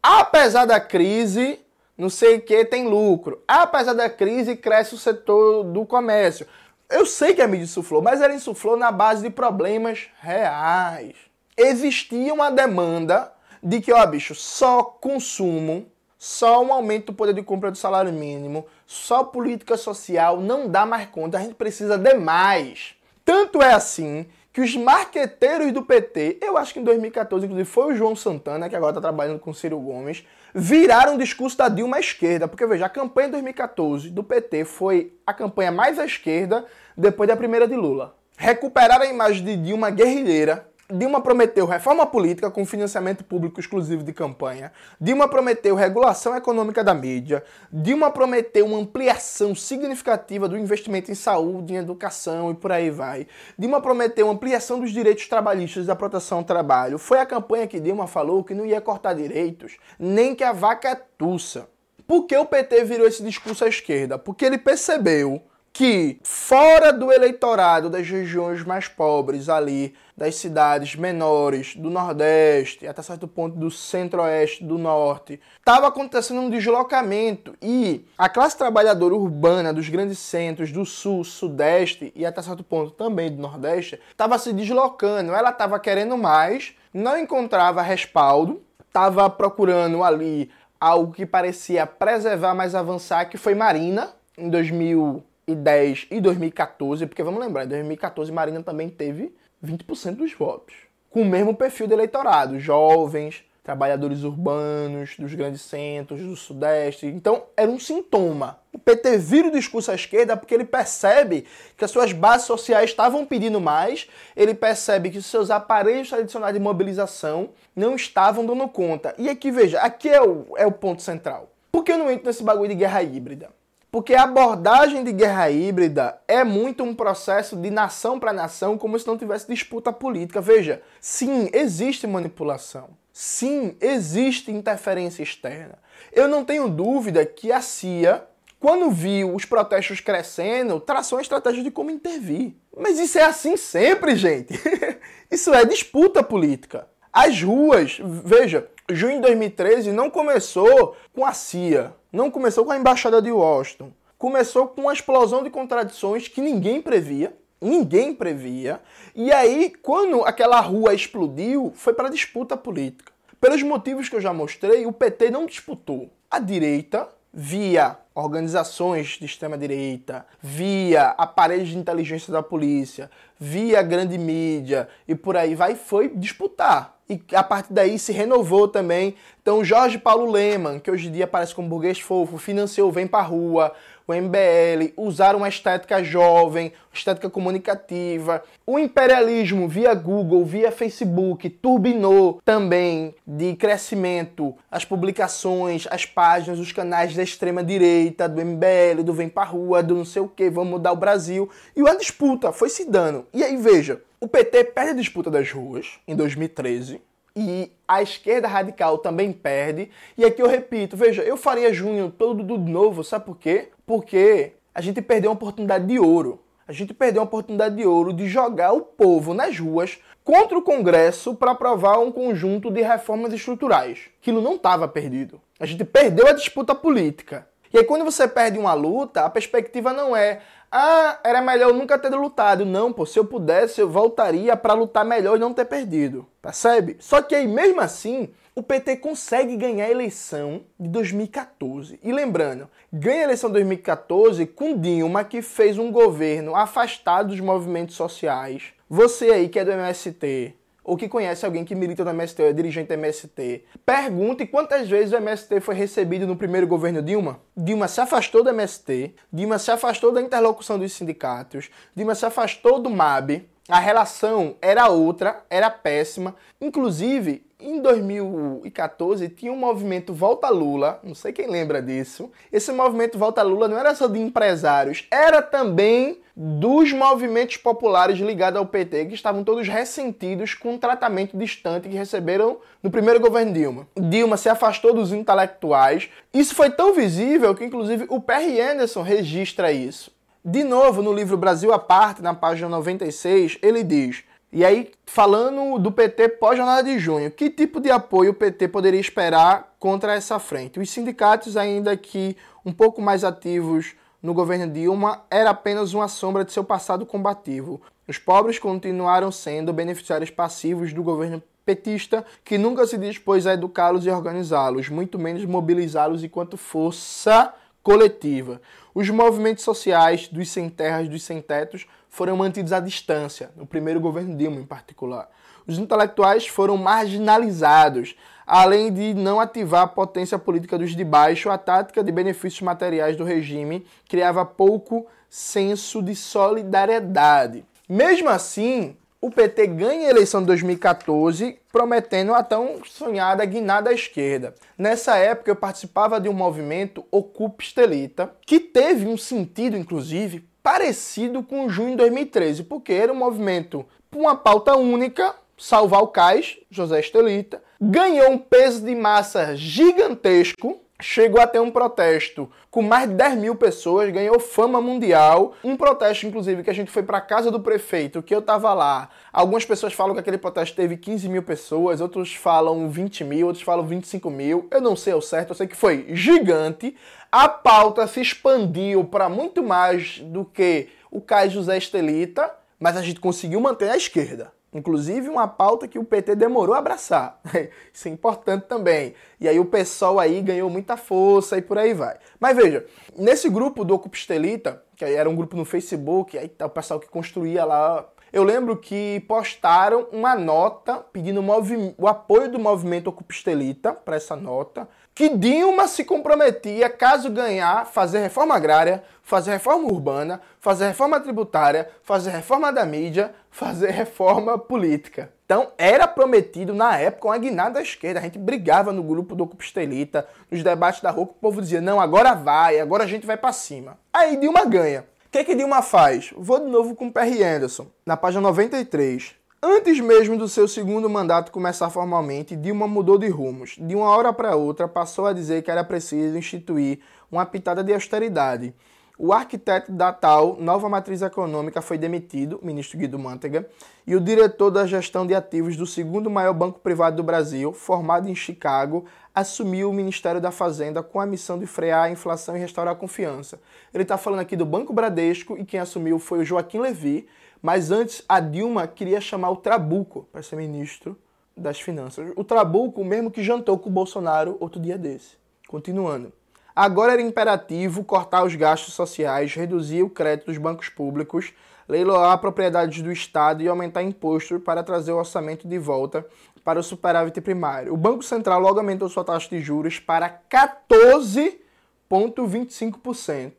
[SPEAKER 1] Apesar da crise, não sei o que tem lucro. Apesar da crise, cresce o setor do comércio. Eu sei que a mídia insuflou, mas ela insuflou na base de problemas reais. Existia uma demanda de que, ó, bicho, só consumo, só um aumento do poder de compra do salário mínimo, só política social não dá mais conta, a gente precisa de mais. Tanto é assim que os marqueteiros do PT, eu acho que em 2014, inclusive, foi o João Santana, que agora está trabalhando com Ciro Gomes, viraram o discurso da Dilma à esquerda. Porque, veja, a campanha de 2014 do PT foi a campanha mais à esquerda depois da primeira de Lula. Recuperaram a imagem de Dilma guerrilheira, Dilma prometeu reforma política com financiamento público exclusivo de campanha. Dilma prometeu regulação econômica da mídia. Dilma prometeu uma ampliação significativa do investimento em saúde, em educação e por aí vai. Dilma prometeu ampliação dos direitos trabalhistas da proteção ao trabalho. Foi a campanha que Dilma falou que não ia cortar direitos, nem que a vaca é tussa. Por que o PT virou esse discurso à esquerda? Porque ele percebeu que fora do eleitorado das regiões mais pobres ali, das cidades menores do Nordeste, até certo ponto do Centro-Oeste, do Norte, estava acontecendo um deslocamento e a classe trabalhadora urbana dos grandes centros do Sul, Sudeste e até certo ponto também do Nordeste estava se deslocando. Ela estava querendo mais, não encontrava respaldo, estava procurando ali algo que parecia preservar mais avançar, que foi Marina em 2000 2010 e 2014, porque vamos lembrar, em 2014 Marina também teve 20% dos votos. Com o mesmo perfil de eleitorado, jovens, trabalhadores urbanos, dos grandes centros, do sudeste. Então, era um sintoma. O PT vira o discurso à esquerda porque ele percebe que as suas bases sociais estavam pedindo mais, ele percebe que os seus aparelhos tradicionais de mobilização não estavam dando conta. E aqui, veja, aqui é o, é o ponto central. Por que eu não entro nesse bagulho de guerra híbrida? Porque a abordagem de guerra híbrida é muito um processo de nação para nação, como se não tivesse disputa política. Veja, sim, existe manipulação. Sim, existe interferência externa. Eu não tenho dúvida que a CIA, quando viu os protestos crescendo, traçou uma estratégia de como intervir. Mas isso é assim sempre, gente. isso é disputa política. As ruas, veja, junho de 2013 não começou com a CIA, não começou com a embaixada de Washington. Começou com uma explosão de contradições que ninguém previa, ninguém previa. E aí, quando aquela rua explodiu, foi para disputa política. Pelos motivos que eu já mostrei, o PT não disputou. A direita, via organizações de extrema-direita, via aparelhos de inteligência da polícia, via grande mídia e por aí vai, foi disputar. E a partir daí se renovou também. Então, Jorge Paulo Leman, que hoje em dia aparece como burguês fofo, financiou Vem Pra Rua, o MBL, usaram uma estética jovem, estética comunicativa. O imperialismo via Google, via Facebook, turbinou também de crescimento as publicações, as páginas, os canais da extrema direita, do MBL, do Vem Pra Rua, do não sei o que, vamos mudar o Brasil. E a disputa foi se dando. E aí, veja, o PT perde a disputa das ruas em 2013 e a esquerda radical também perde. E aqui eu repito, veja, eu faria junho todo de novo, sabe por quê? Porque a gente perdeu uma oportunidade de ouro. A gente perdeu uma oportunidade de ouro de jogar o povo nas ruas contra o Congresso para aprovar um conjunto de reformas estruturais. Aquilo não estava perdido. A gente perdeu a disputa política. E aí, quando você perde uma luta, a perspectiva não é ah, era melhor nunca ter lutado. Não, pô, se eu pudesse, eu voltaria para lutar melhor e não ter perdido. Percebe? Só que aí, mesmo assim, o PT consegue ganhar a eleição de 2014. E lembrando, ganha a eleição de 2014 com Dilma, que fez um governo afastado dos movimentos sociais. Você aí que é do MST, ou que conhece alguém que milita no MST ou é dirigente do MST, pergunte quantas vezes o MST foi recebido no primeiro governo Dilma. Dilma se afastou do MST, Dilma se afastou da interlocução dos sindicatos, Dilma se afastou do MAB. A relação era outra, era péssima. Inclusive, em 2014 tinha um movimento Volta Lula, não sei quem lembra disso. Esse movimento Volta Lula não era só de empresários, era também dos movimentos populares ligados ao PT, que estavam todos ressentidos com o tratamento distante que receberam no primeiro governo Dilma. Dilma se afastou dos intelectuais. Isso foi tão visível que, inclusive, o Perry Anderson registra isso. De novo, no livro Brasil à Parte, na página 96, ele diz. E aí, falando do PT pós-jornada de junho, que tipo de apoio o PT poderia esperar contra essa frente? Os sindicatos, ainda que um pouco mais ativos no governo Dilma, era apenas uma sombra de seu passado combativo. Os pobres continuaram sendo beneficiários passivos do governo petista, que nunca se dispôs a educá-los e organizá-los, muito menos mobilizá-los enquanto força coletiva. Os movimentos sociais dos sem terras, dos sem tetos, foram mantidos à distância, no primeiro governo Dilma em particular. Os intelectuais foram marginalizados, além de não ativar a potência política dos de baixo, a tática de benefícios materiais do regime criava pouco senso de solidariedade. Mesmo assim, o PT ganha a eleição de 2014, prometendo a tão sonhada guinada à esquerda. Nessa época, eu participava de um movimento Ocupa Estelita, que teve um sentido, inclusive, parecido com o junho de 2013, porque era um movimento com uma pauta única, salvar o cais, José Estelita, ganhou um peso de massa gigantesco, chegou a ter um protesto com mais de 10 mil pessoas, ganhou fama mundial. Um protesto, inclusive, que a gente foi para casa do prefeito, que eu tava lá. Algumas pessoas falam que aquele protesto teve 15 mil pessoas, outros falam 20 mil, outros falam 25 mil. Eu não sei ao certo, eu sei que foi gigante. A pauta se expandiu para muito mais do que o Cais José Estelita, mas a gente conseguiu manter a esquerda. Inclusive uma pauta que o PT demorou a abraçar. Isso é importante também. E aí o pessoal aí ganhou muita força e por aí vai. Mas veja, nesse grupo do Ocupa Estelita, que era um grupo no Facebook, aí tá o pessoal que construía lá eu lembro que postaram uma nota pedindo o apoio do movimento Ocupa Estelita para essa nota, que Dilma se comprometia, caso ganhar, fazer reforma agrária, fazer reforma urbana, fazer reforma tributária, fazer reforma da mídia, fazer reforma política. Então, era prometido na época uma guinada à esquerda. A gente brigava no grupo do Ocupa Estelita, nos debates da rua, que o povo dizia: não, agora vai, agora a gente vai para cima. Aí Dilma ganha. O que, que Dilma faz? Vou de novo com o Perry Anderson, na página 93. Antes mesmo do seu segundo mandato começar formalmente, Dilma mudou de rumos. De uma hora para outra, passou a dizer que era preciso instituir uma pitada de austeridade. o arquiteto da tal nova matriz econômica foi demitido, ministro Guido Mantega, e o diretor da gestão de ativos do segundo maior banco privado do Brasil, formado em Chicago, assumiu o Ministério da Fazenda com a missão de frear a inflação e restaurar a confiança. Ele está falando aqui do Banco Bradesco e quem assumiu foi o Joaquim Levy, mas antes a Dilma queria chamar o Trabuco para ser ministro das Finanças. O Trabuco, mesmo que jantou com o Bolsonaro outro dia desse. Continuando. Agora era imperativo cortar os gastos sociais, reduzir o crédito dos bancos públicos, leiloar propriedades do Estado e aumentar impostos para trazer o orçamento de volta para o superávit primário. O Banco Central logo aumentou sua taxa de juros para 14,25%.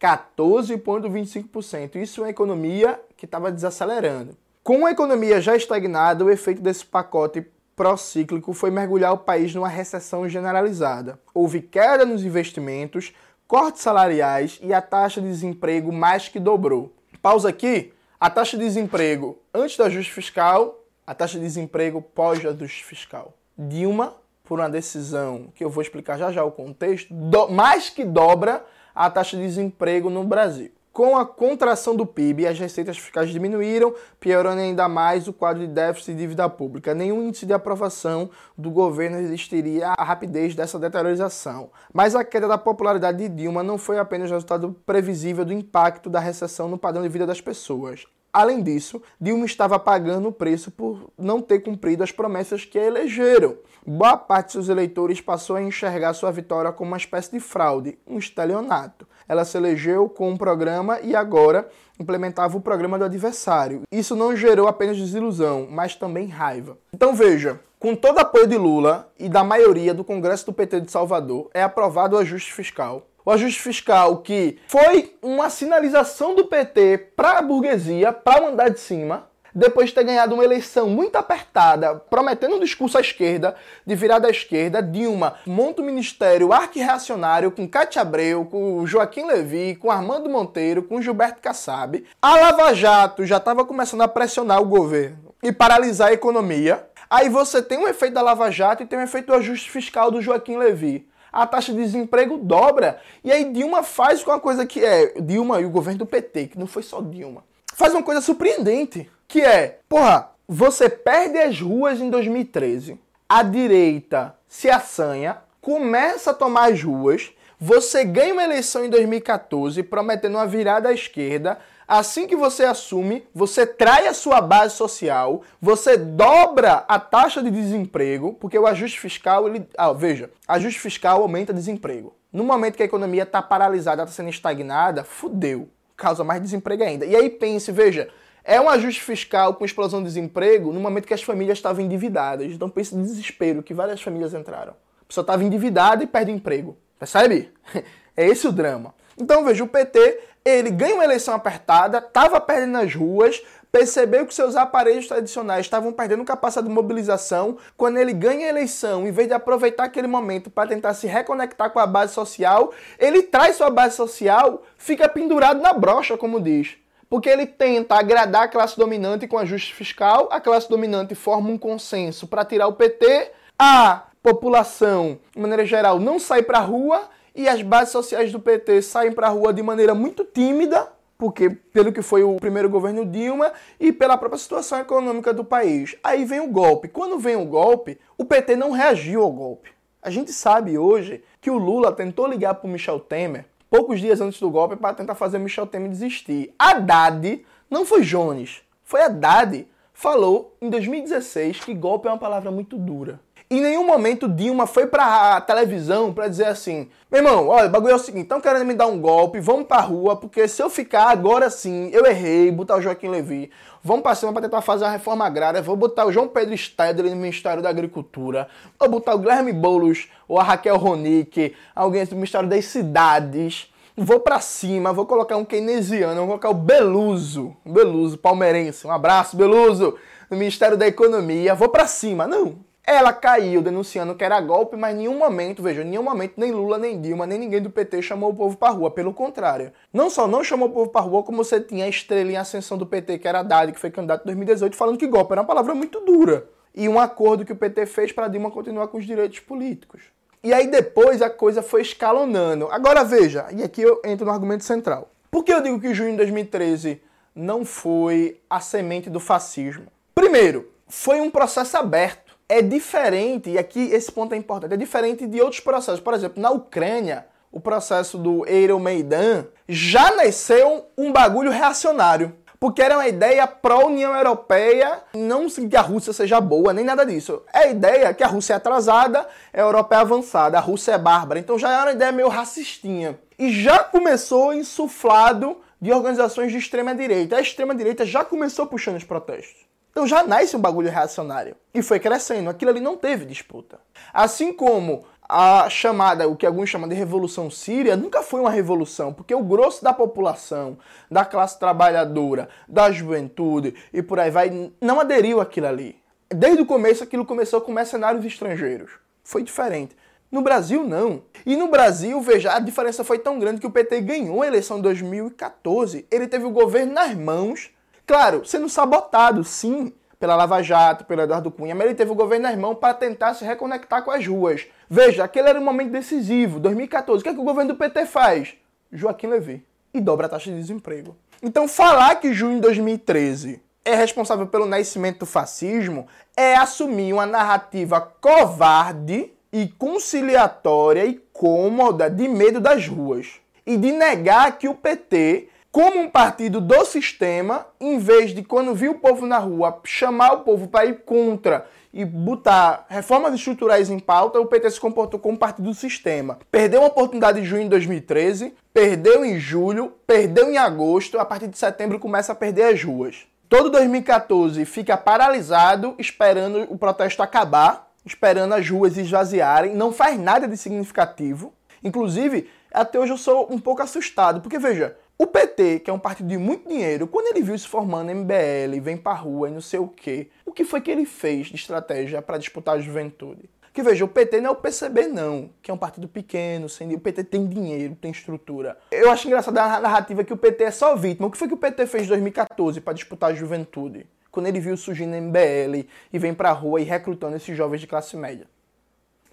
[SPEAKER 1] 14,25%. Isso é uma economia que estava desacelerando. Com a economia já estagnada, o efeito desse pacote procíclico foi mergulhar o país numa recessão generalizada. Houve queda nos investimentos, cortes salariais e a taxa de desemprego mais que dobrou. Pausa aqui. A taxa de desemprego antes do ajuste fiscal, a taxa de desemprego pós-ajuste fiscal. Dilma, por uma decisão que eu vou explicar já já o contexto, do, mais que dobra a taxa de desemprego no Brasil. Com a contração do PIB, as receitas fiscais diminuíram, piorando ainda mais o quadro de déficit e dívida pública. Nenhum índice de aprovação do governo resistiria à rapidez dessa deteriorização. Mas a queda da popularidade de Dilma não foi apenas resultado previsível do impacto da recessão no padrão de vida das pessoas. Além disso, Dilma estava pagando o preço por não ter cumprido as promessas que a elegeram. Boa parte de seus eleitores passou a enxergar sua vitória como uma espécie de fraude, um estelionato. Ela se elegeu com um programa e agora implementava o programa do adversário. Isso não gerou apenas desilusão, mas também raiva. Então veja, com todo apoio de Lula e da maioria do Congresso do PT de Salvador, é aprovado o ajuste fiscal o ajuste fiscal que foi uma sinalização do PT para a burguesia, para mandar de cima, depois de ter ganhado uma eleição muito apertada, prometendo um discurso à esquerda, de virada à esquerda, Dilma monta um ministério arquirreacionário com Cátia Abreu, com Joaquim Levy, com Armando Monteiro, com Gilberto Kassab. A Lava Jato já estava começando a pressionar o governo e paralisar a economia. Aí você tem um efeito da Lava Jato e tem um efeito do ajuste fiscal do Joaquim Levy a taxa de desemprego dobra. E aí Dilma faz com uma coisa que é. Dilma e o governo do PT, que não foi só Dilma, faz uma coisa surpreendente, que é, porra, você perde as ruas em 2013, a direita se assanha, começa a tomar as ruas, você ganha uma eleição em 2014 prometendo uma virada à esquerda, Assim que você assume, você trai a sua base social, você dobra a taxa de desemprego, porque o ajuste fiscal, ele, ah, veja, ajuste fiscal aumenta desemprego. No momento que a economia está paralisada, está sendo estagnada, fudeu, causa mais desemprego ainda. E aí pense, veja, é um ajuste fiscal com explosão de desemprego no momento que as famílias estavam endividadas. Então pense no desespero que várias famílias entraram. A pessoa estava endividada e perde emprego. Percebe? É esse o drama. Então veja, o PT ele ganha uma eleição apertada, estava perdendo nas ruas, percebeu que seus aparelhos tradicionais estavam perdendo capacidade de mobilização. Quando ele ganha a eleição, em vez de aproveitar aquele momento para tentar se reconectar com a base social, ele traz sua base social, fica pendurado na brocha, como diz. Porque ele tenta agradar a classe dominante com ajuste fiscal, a classe dominante forma um consenso para tirar o PT, a população, de maneira geral, não sai para a rua e as bases sociais do PT saem para a rua de maneira muito tímida, porque pelo que foi o primeiro governo Dilma e pela própria situação econômica do país. Aí vem o golpe. Quando vem o golpe, o PT não reagiu ao golpe. A gente sabe hoje que o Lula tentou ligar para o Michel Temer poucos dias antes do golpe para tentar fazer Michel Temer desistir. Haddad não foi Jones, foi Haddad. Falou em 2016 que golpe é uma palavra muito dura. Em nenhum momento Dilma foi pra televisão para dizer assim: meu irmão, olha, o bagulho é o seguinte, estão querendo me dar um golpe, vamos pra rua, porque se eu ficar agora sim, eu errei, botar o Joaquim Levi, vamos pra cima pra tentar fazer uma reforma agrária, vou botar o João Pedro Stedley no Ministério da Agricultura, vou botar o Guilherme Boulos ou a Raquel Ronick, alguém do Ministério das Cidades. Vou para cima, vou colocar um keynesiano, vou colocar o Beluso, Beluso, palmeirense. Um abraço, Beluso, no Ministério da Economia. Vou para cima. Não, ela caiu denunciando que era golpe, mas em nenhum momento, veja, em nenhum momento nem Lula, nem Dilma, nem ninguém do PT chamou o povo para rua. Pelo contrário. Não só não chamou o povo para rua, como você tinha a estrela em ascensão do PT, que era Haddad, que foi candidato em 2018, falando que golpe era uma palavra muito dura. E um acordo que o PT fez para Dilma continuar com os direitos políticos. E aí depois a coisa foi escalonando. Agora veja, e aqui eu entro no argumento central. Por que eu digo que junho de 2013 não foi a semente do fascismo? Primeiro, foi um processo aberto. É diferente, e aqui esse ponto é importante, é diferente de outros processos. Por exemplo, na Ucrânia, o processo do Euromaidan já nasceu um bagulho reacionário porque era uma ideia pró-União Europeia, não que a Rússia seja boa, nem nada disso. É a ideia que a Rússia é atrasada, a Europa é avançada, a Rússia é bárbara. Então já era uma ideia meio racistinha. E já começou insuflado de organizações de extrema direita. A extrema direita já começou puxando os protestos. Então já nasce um bagulho reacionário. E foi crescendo. Aquilo ali não teve disputa. Assim como a chamada, o que alguns chamam de Revolução Síria, nunca foi uma revolução, porque o grosso da população, da classe trabalhadora, da juventude e por aí vai, não aderiu àquilo ali. Desde o começo, aquilo começou com mercenários estrangeiros. Foi diferente. No Brasil, não. E no Brasil, veja, a diferença foi tão grande que o PT ganhou a eleição de 2014. Ele teve o governo nas mãos, claro, sendo sabotado, sim, pela Lava Jato, pelo Eduardo Cunha, mas ele teve o governo nas mãos para tentar se reconectar com as ruas. Veja, aquele era um momento decisivo, 2014. O que, é que o governo do PT faz? Joaquim Levy. E dobra a taxa de desemprego. Então, falar que junho de 2013 é responsável pelo nascimento do fascismo é assumir uma narrativa covarde e conciliatória e cômoda de medo das ruas. E de negar que o PT como um partido do sistema, em vez de, quando viu o povo na rua, chamar o povo para ir contra e botar reformas estruturais em pauta, o PT se comportou como partido do sistema. Perdeu uma oportunidade em junho de 2013, perdeu em julho, perdeu em agosto, a partir de setembro começa a perder as ruas. Todo 2014 fica paralisado, esperando o protesto acabar, esperando as ruas esvaziarem, não faz nada de significativo. Inclusive, até hoje eu sou um pouco assustado, porque veja, o PT, que é um partido de muito dinheiro, quando ele viu se formando MBL, vem pra rua e não sei o quê, o que foi que ele fez de estratégia para disputar a juventude? Que veja, o PT não é o PCB, não, que é um partido pequeno, sem... o PT tem dinheiro, tem estrutura. Eu acho engraçada a narrativa que o PT é só vítima. O que foi que o PT fez em 2014 para disputar a juventude? Quando ele viu surgindo MBL e vem pra rua e recrutando esses jovens de classe média.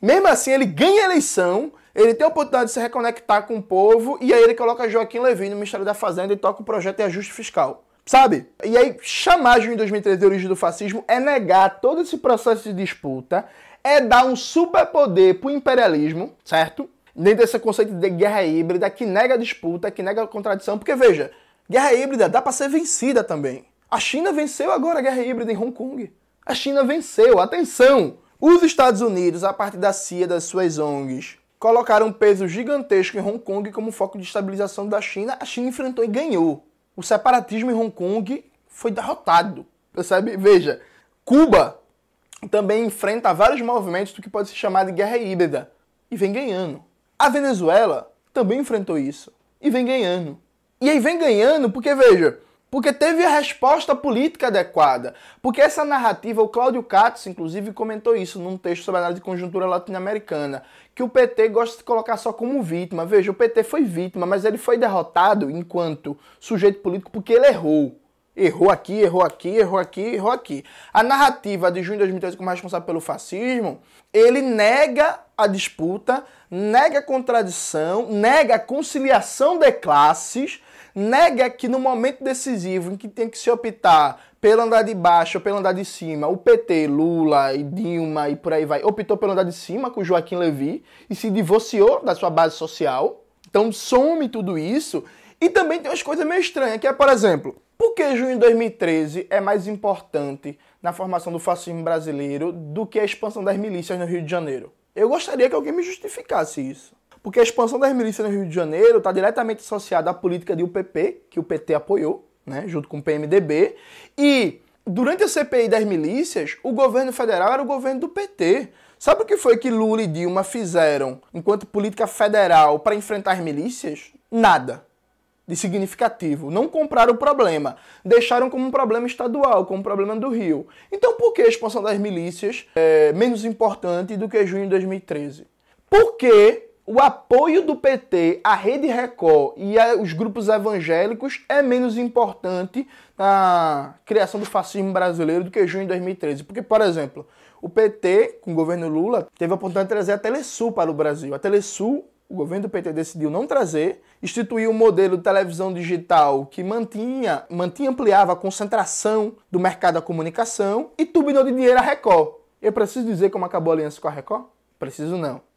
[SPEAKER 1] Mesmo assim, ele ganha a eleição, ele tem a oportunidade de se reconectar com o povo, e aí ele coloca Joaquim Levy no Ministério da Fazenda e toca o projeto de ajuste fiscal. Sabe? E aí, chamar junho de 2013 de origem do fascismo é negar todo esse processo de disputa, é dar um superpoder pro imperialismo, certo? Dentro desse conceito de guerra híbrida que nega a disputa, que nega a contradição, porque veja, guerra híbrida dá para ser vencida também. A China venceu agora a guerra híbrida em Hong Kong. A China venceu, atenção! Os Estados Unidos, a partir da CIA das suas ONGs, colocaram um peso gigantesco em Hong Kong como foco de estabilização da China. A China enfrentou e ganhou. O separatismo em Hong Kong foi derrotado. Percebe? Veja, Cuba também enfrenta vários movimentos do que pode se chamar de guerra híbrida e vem ganhando. A Venezuela também enfrentou isso e vem ganhando. E aí vem ganhando porque, veja, porque teve a resposta política adequada. Porque essa narrativa, o Cláudio Katz, inclusive, comentou isso num texto sobre a análise de conjuntura latino-americana, que o PT gosta de colocar só como vítima. Veja, o PT foi vítima, mas ele foi derrotado enquanto sujeito político porque ele errou. Errou aqui, errou aqui, errou aqui, errou aqui. A narrativa de junho de 2013 como responsável pelo fascismo, ele nega a disputa, nega a contradição, nega a conciliação de classes, nega que no momento decisivo em que tem que se optar pelo andar de baixo ou pelo andar de cima, o PT, Lula e Dilma e por aí vai, optou pelo andar de cima com Joaquim Levy e se divorciou da sua base social. Então some tudo isso. E também tem umas coisas meio estranhas, que é, por exemplo, por que junho de 2013 é mais importante na formação do fascismo brasileiro do que a expansão das milícias no Rio de Janeiro? Eu gostaria que alguém me justificasse isso. Porque a expansão das milícias no Rio de Janeiro está diretamente associada à política de UPP, que o PT apoiou, né, junto com o PMDB, e durante a CPI das milícias, o governo federal era o governo do PT. Sabe o que foi que Lula e Dilma fizeram enquanto política federal para enfrentar as milícias? Nada de significativo. Não compraram o problema. Deixaram como um problema estadual, como um problema do Rio. Então por que a expansão das milícias é menos importante do que junho de 2013? Porque o apoio do PT à Rede Record e aos grupos evangélicos é menos importante na criação do fascismo brasileiro do que junho de 2013. Porque, por exemplo, o PT, com o governo Lula, teve a oportunidade de trazer a Telesul para o Brasil. A Telesul, o governo do PT decidiu não trazer, instituiu um modelo de televisão digital que mantinha, mantinha ampliava a concentração do mercado da comunicação e turbinou de dinheiro a Record. Eu preciso dizer como acabou a aliança com a Record? Preciso não.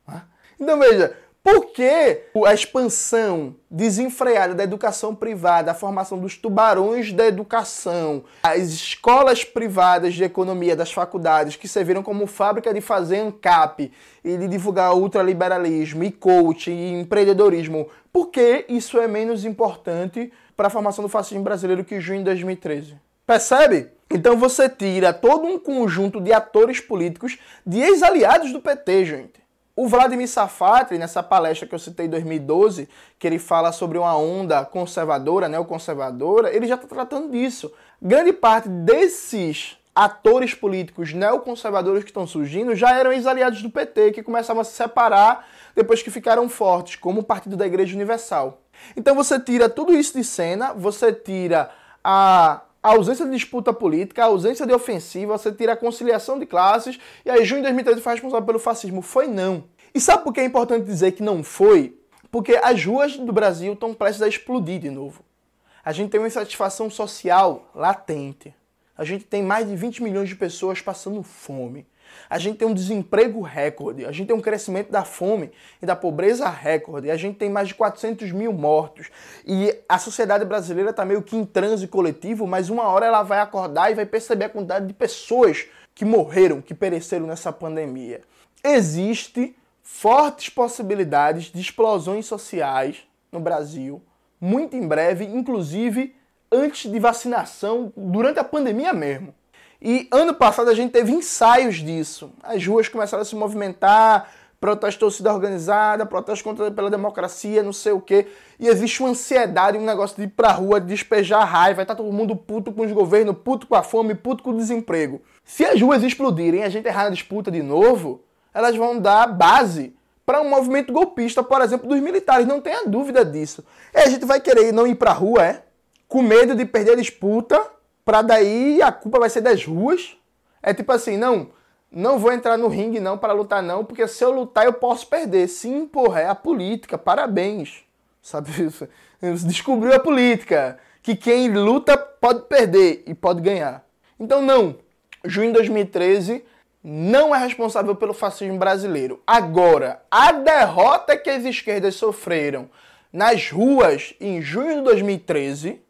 [SPEAKER 1] Então veja, por que a expansão desenfreada da educação privada, a formação dos tubarões da educação, as escolas privadas de economia das faculdades que serviram como fábrica de fazer ANCAP e de divulgar ultraliberalismo e coaching e empreendedorismo, por que isso é menos importante para a formação do fascismo brasileiro que junho de 2013? Percebe? Então você tira todo um conjunto de atores políticos de ex-aliados do PT, gente. O Vladimir Safatri, nessa palestra que eu citei em 2012, que ele fala sobre uma onda conservadora, neoconservadora, ele já está tratando disso. Grande parte desses atores políticos neoconservadores que estão surgindo já eram ex-aliados do PT, que começavam a se separar depois que ficaram fortes, como o Partido da Igreja Universal. Então você tira tudo isso de cena, você tira a a ausência de disputa política, a ausência de ofensiva, você tira a conciliação de classes, e aí junho de 2013 foi responsável pelo fascismo. Foi não. E sabe por que é importante dizer que não foi? Porque as ruas do Brasil estão prestes a explodir de novo. A gente tem uma insatisfação social latente. A gente tem mais de 20 milhões de pessoas passando fome. A gente tem um desemprego recorde, a gente tem um crescimento da fome e da pobreza recorde, a gente tem mais de 400 mil mortos. E a sociedade brasileira está meio que em transe coletivo, mas uma hora ela vai acordar e vai perceber a quantidade de pessoas que morreram, que pereceram nessa pandemia. Existe fortes possibilidades de explosões sociais no Brasil, muito em breve, inclusive antes de vacinação, durante a pandemia mesmo. E ano passado a gente teve ensaios disso. As ruas começaram a se movimentar, protesto torcida organizada, protesto contra pela democracia, não sei o quê. E existe uma ansiedade, um negócio de ir pra rua, despejar raiva, tá todo mundo puto com os governos, puto com a fome, puto com o desemprego. Se as ruas explodirem e a gente errar na disputa de novo, elas vão dar base para um movimento golpista, por exemplo, dos militares, não tenha dúvida disso. E a gente vai querer não ir pra rua, é? Com medo de perder a disputa para daí a culpa vai ser das ruas. É tipo assim, não, não vou entrar no ringue não para lutar não, porque se eu lutar eu posso perder. Sim, porra, é a política, parabéns. Sabe isso? Descobriu a política, que quem luta pode perder e pode ganhar. Então não, junho de 2013 não é responsável pelo fascismo brasileiro. Agora, a derrota que as esquerdas sofreram nas ruas em junho de 2013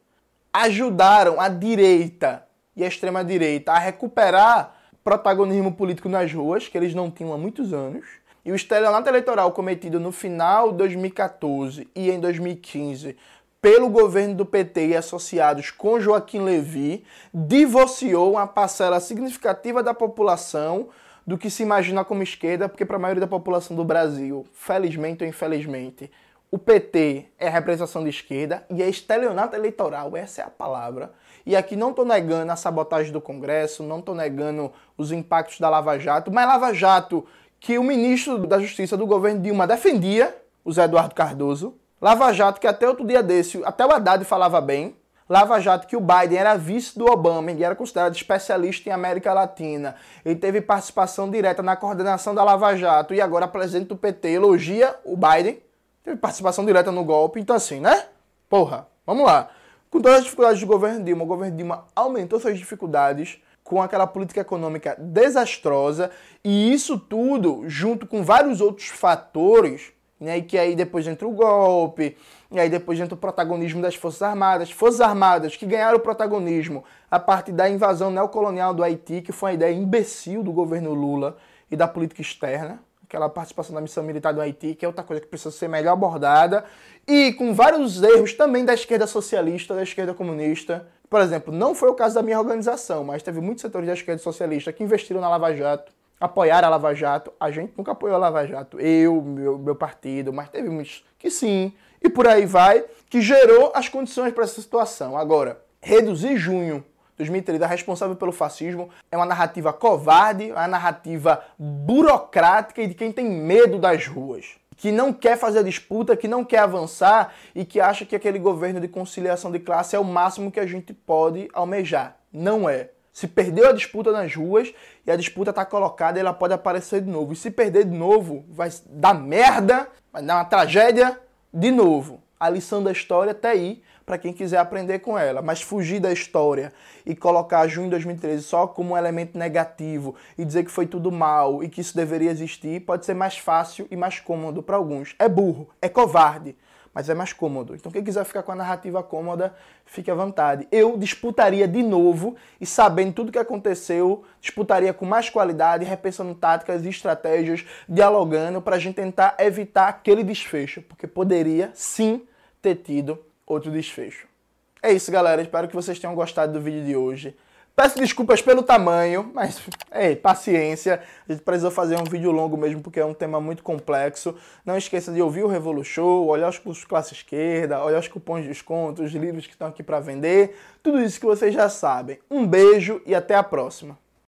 [SPEAKER 1] ajudaram a direita e a extrema-direita a recuperar protagonismo político nas ruas, que eles não tinham há muitos anos. E o estelionato eleitoral cometido no final de 2014 e em 2015 pelo governo do PT e associados com Joaquim Levy divorciou uma parcela significativa da população do que se imagina como esquerda, porque para a maioria da população do Brasil, felizmente ou infelizmente, o PT é a representação de esquerda e é estelionato eleitoral, essa é a palavra. E aqui não estou negando a sabotagem do Congresso, não estou negando os impactos da Lava Jato, mas Lava Jato que o ministro da Justiça do governo Dilma defendia, o Zé Eduardo Cardoso. Lava Jato que até outro dia desse, até o Haddad falava bem. Lava Jato que o Biden era vice do Obama e era considerado especialista em América Latina. Ele teve participação direta na coordenação da Lava Jato e agora presidente do PT elogia o Biden Teve participação direta no golpe, então assim, né? Porra, vamos lá. Com todas as dificuldades do governo Dilma, o governo Dilma aumentou suas dificuldades com aquela política econômica desastrosa e isso tudo junto com vários outros fatores, né, que aí depois entra o golpe, e aí depois entra o protagonismo das Forças Armadas, Forças Armadas que ganharam o protagonismo a partir da invasão neocolonial do Haiti, que foi uma ideia imbecil do governo Lula e da política externa, aquela participação da missão militar do Haiti, que é outra coisa que precisa ser melhor abordada, e com vários erros também da esquerda socialista, da esquerda comunista. Por exemplo, não foi o caso da minha organização, mas teve muitos setores da esquerda socialista que investiram na Lava Jato, apoiaram a Lava Jato. A gente nunca apoiou a Lava Jato, eu, meu, meu partido, mas teve muitos que sim, e por aí vai, que gerou as condições para essa situação. Agora, reduzir junho 2013, a responsável pelo fascismo, é uma narrativa covarde, uma narrativa burocrática e de quem tem medo das ruas. Que não quer fazer disputa, que não quer avançar e que acha que aquele governo de conciliação de classe é o máximo que a gente pode almejar. Não é. Se perdeu a disputa nas ruas e a disputa está colocada, ela pode aparecer de novo. E se perder de novo, vai dar merda, vai dar uma tragédia de novo. A lição da história está aí para quem quiser aprender com ela. Mas fugir da história e colocar junho de 2013 só como um elemento negativo e dizer que foi tudo mal e que isso deveria existir pode ser mais fácil e mais cômodo para alguns. É burro, é covarde mas é mais cômodo. Então, quem quiser ficar com a narrativa cômoda, fique à vontade. Eu disputaria de novo e, sabendo tudo que aconteceu, disputaria com mais qualidade, repensando táticas e estratégias, dialogando para a gente tentar evitar aquele desfecho, porque poderia sim ter tido outro desfecho. É isso, galera. Espero que vocês tenham gostado do vídeo de hoje. Peço desculpas pelo tamanho, mas ei, paciência. A gente precisou fazer um vídeo longo mesmo porque é um tema muito complexo. Não esqueça de ouvir o Revolu Show, olhar os cursos classe esquerda, olhar os cupons de desconto, os livros que estão aqui para vender, tudo isso que vocês já sabem. Um beijo e até a próxima.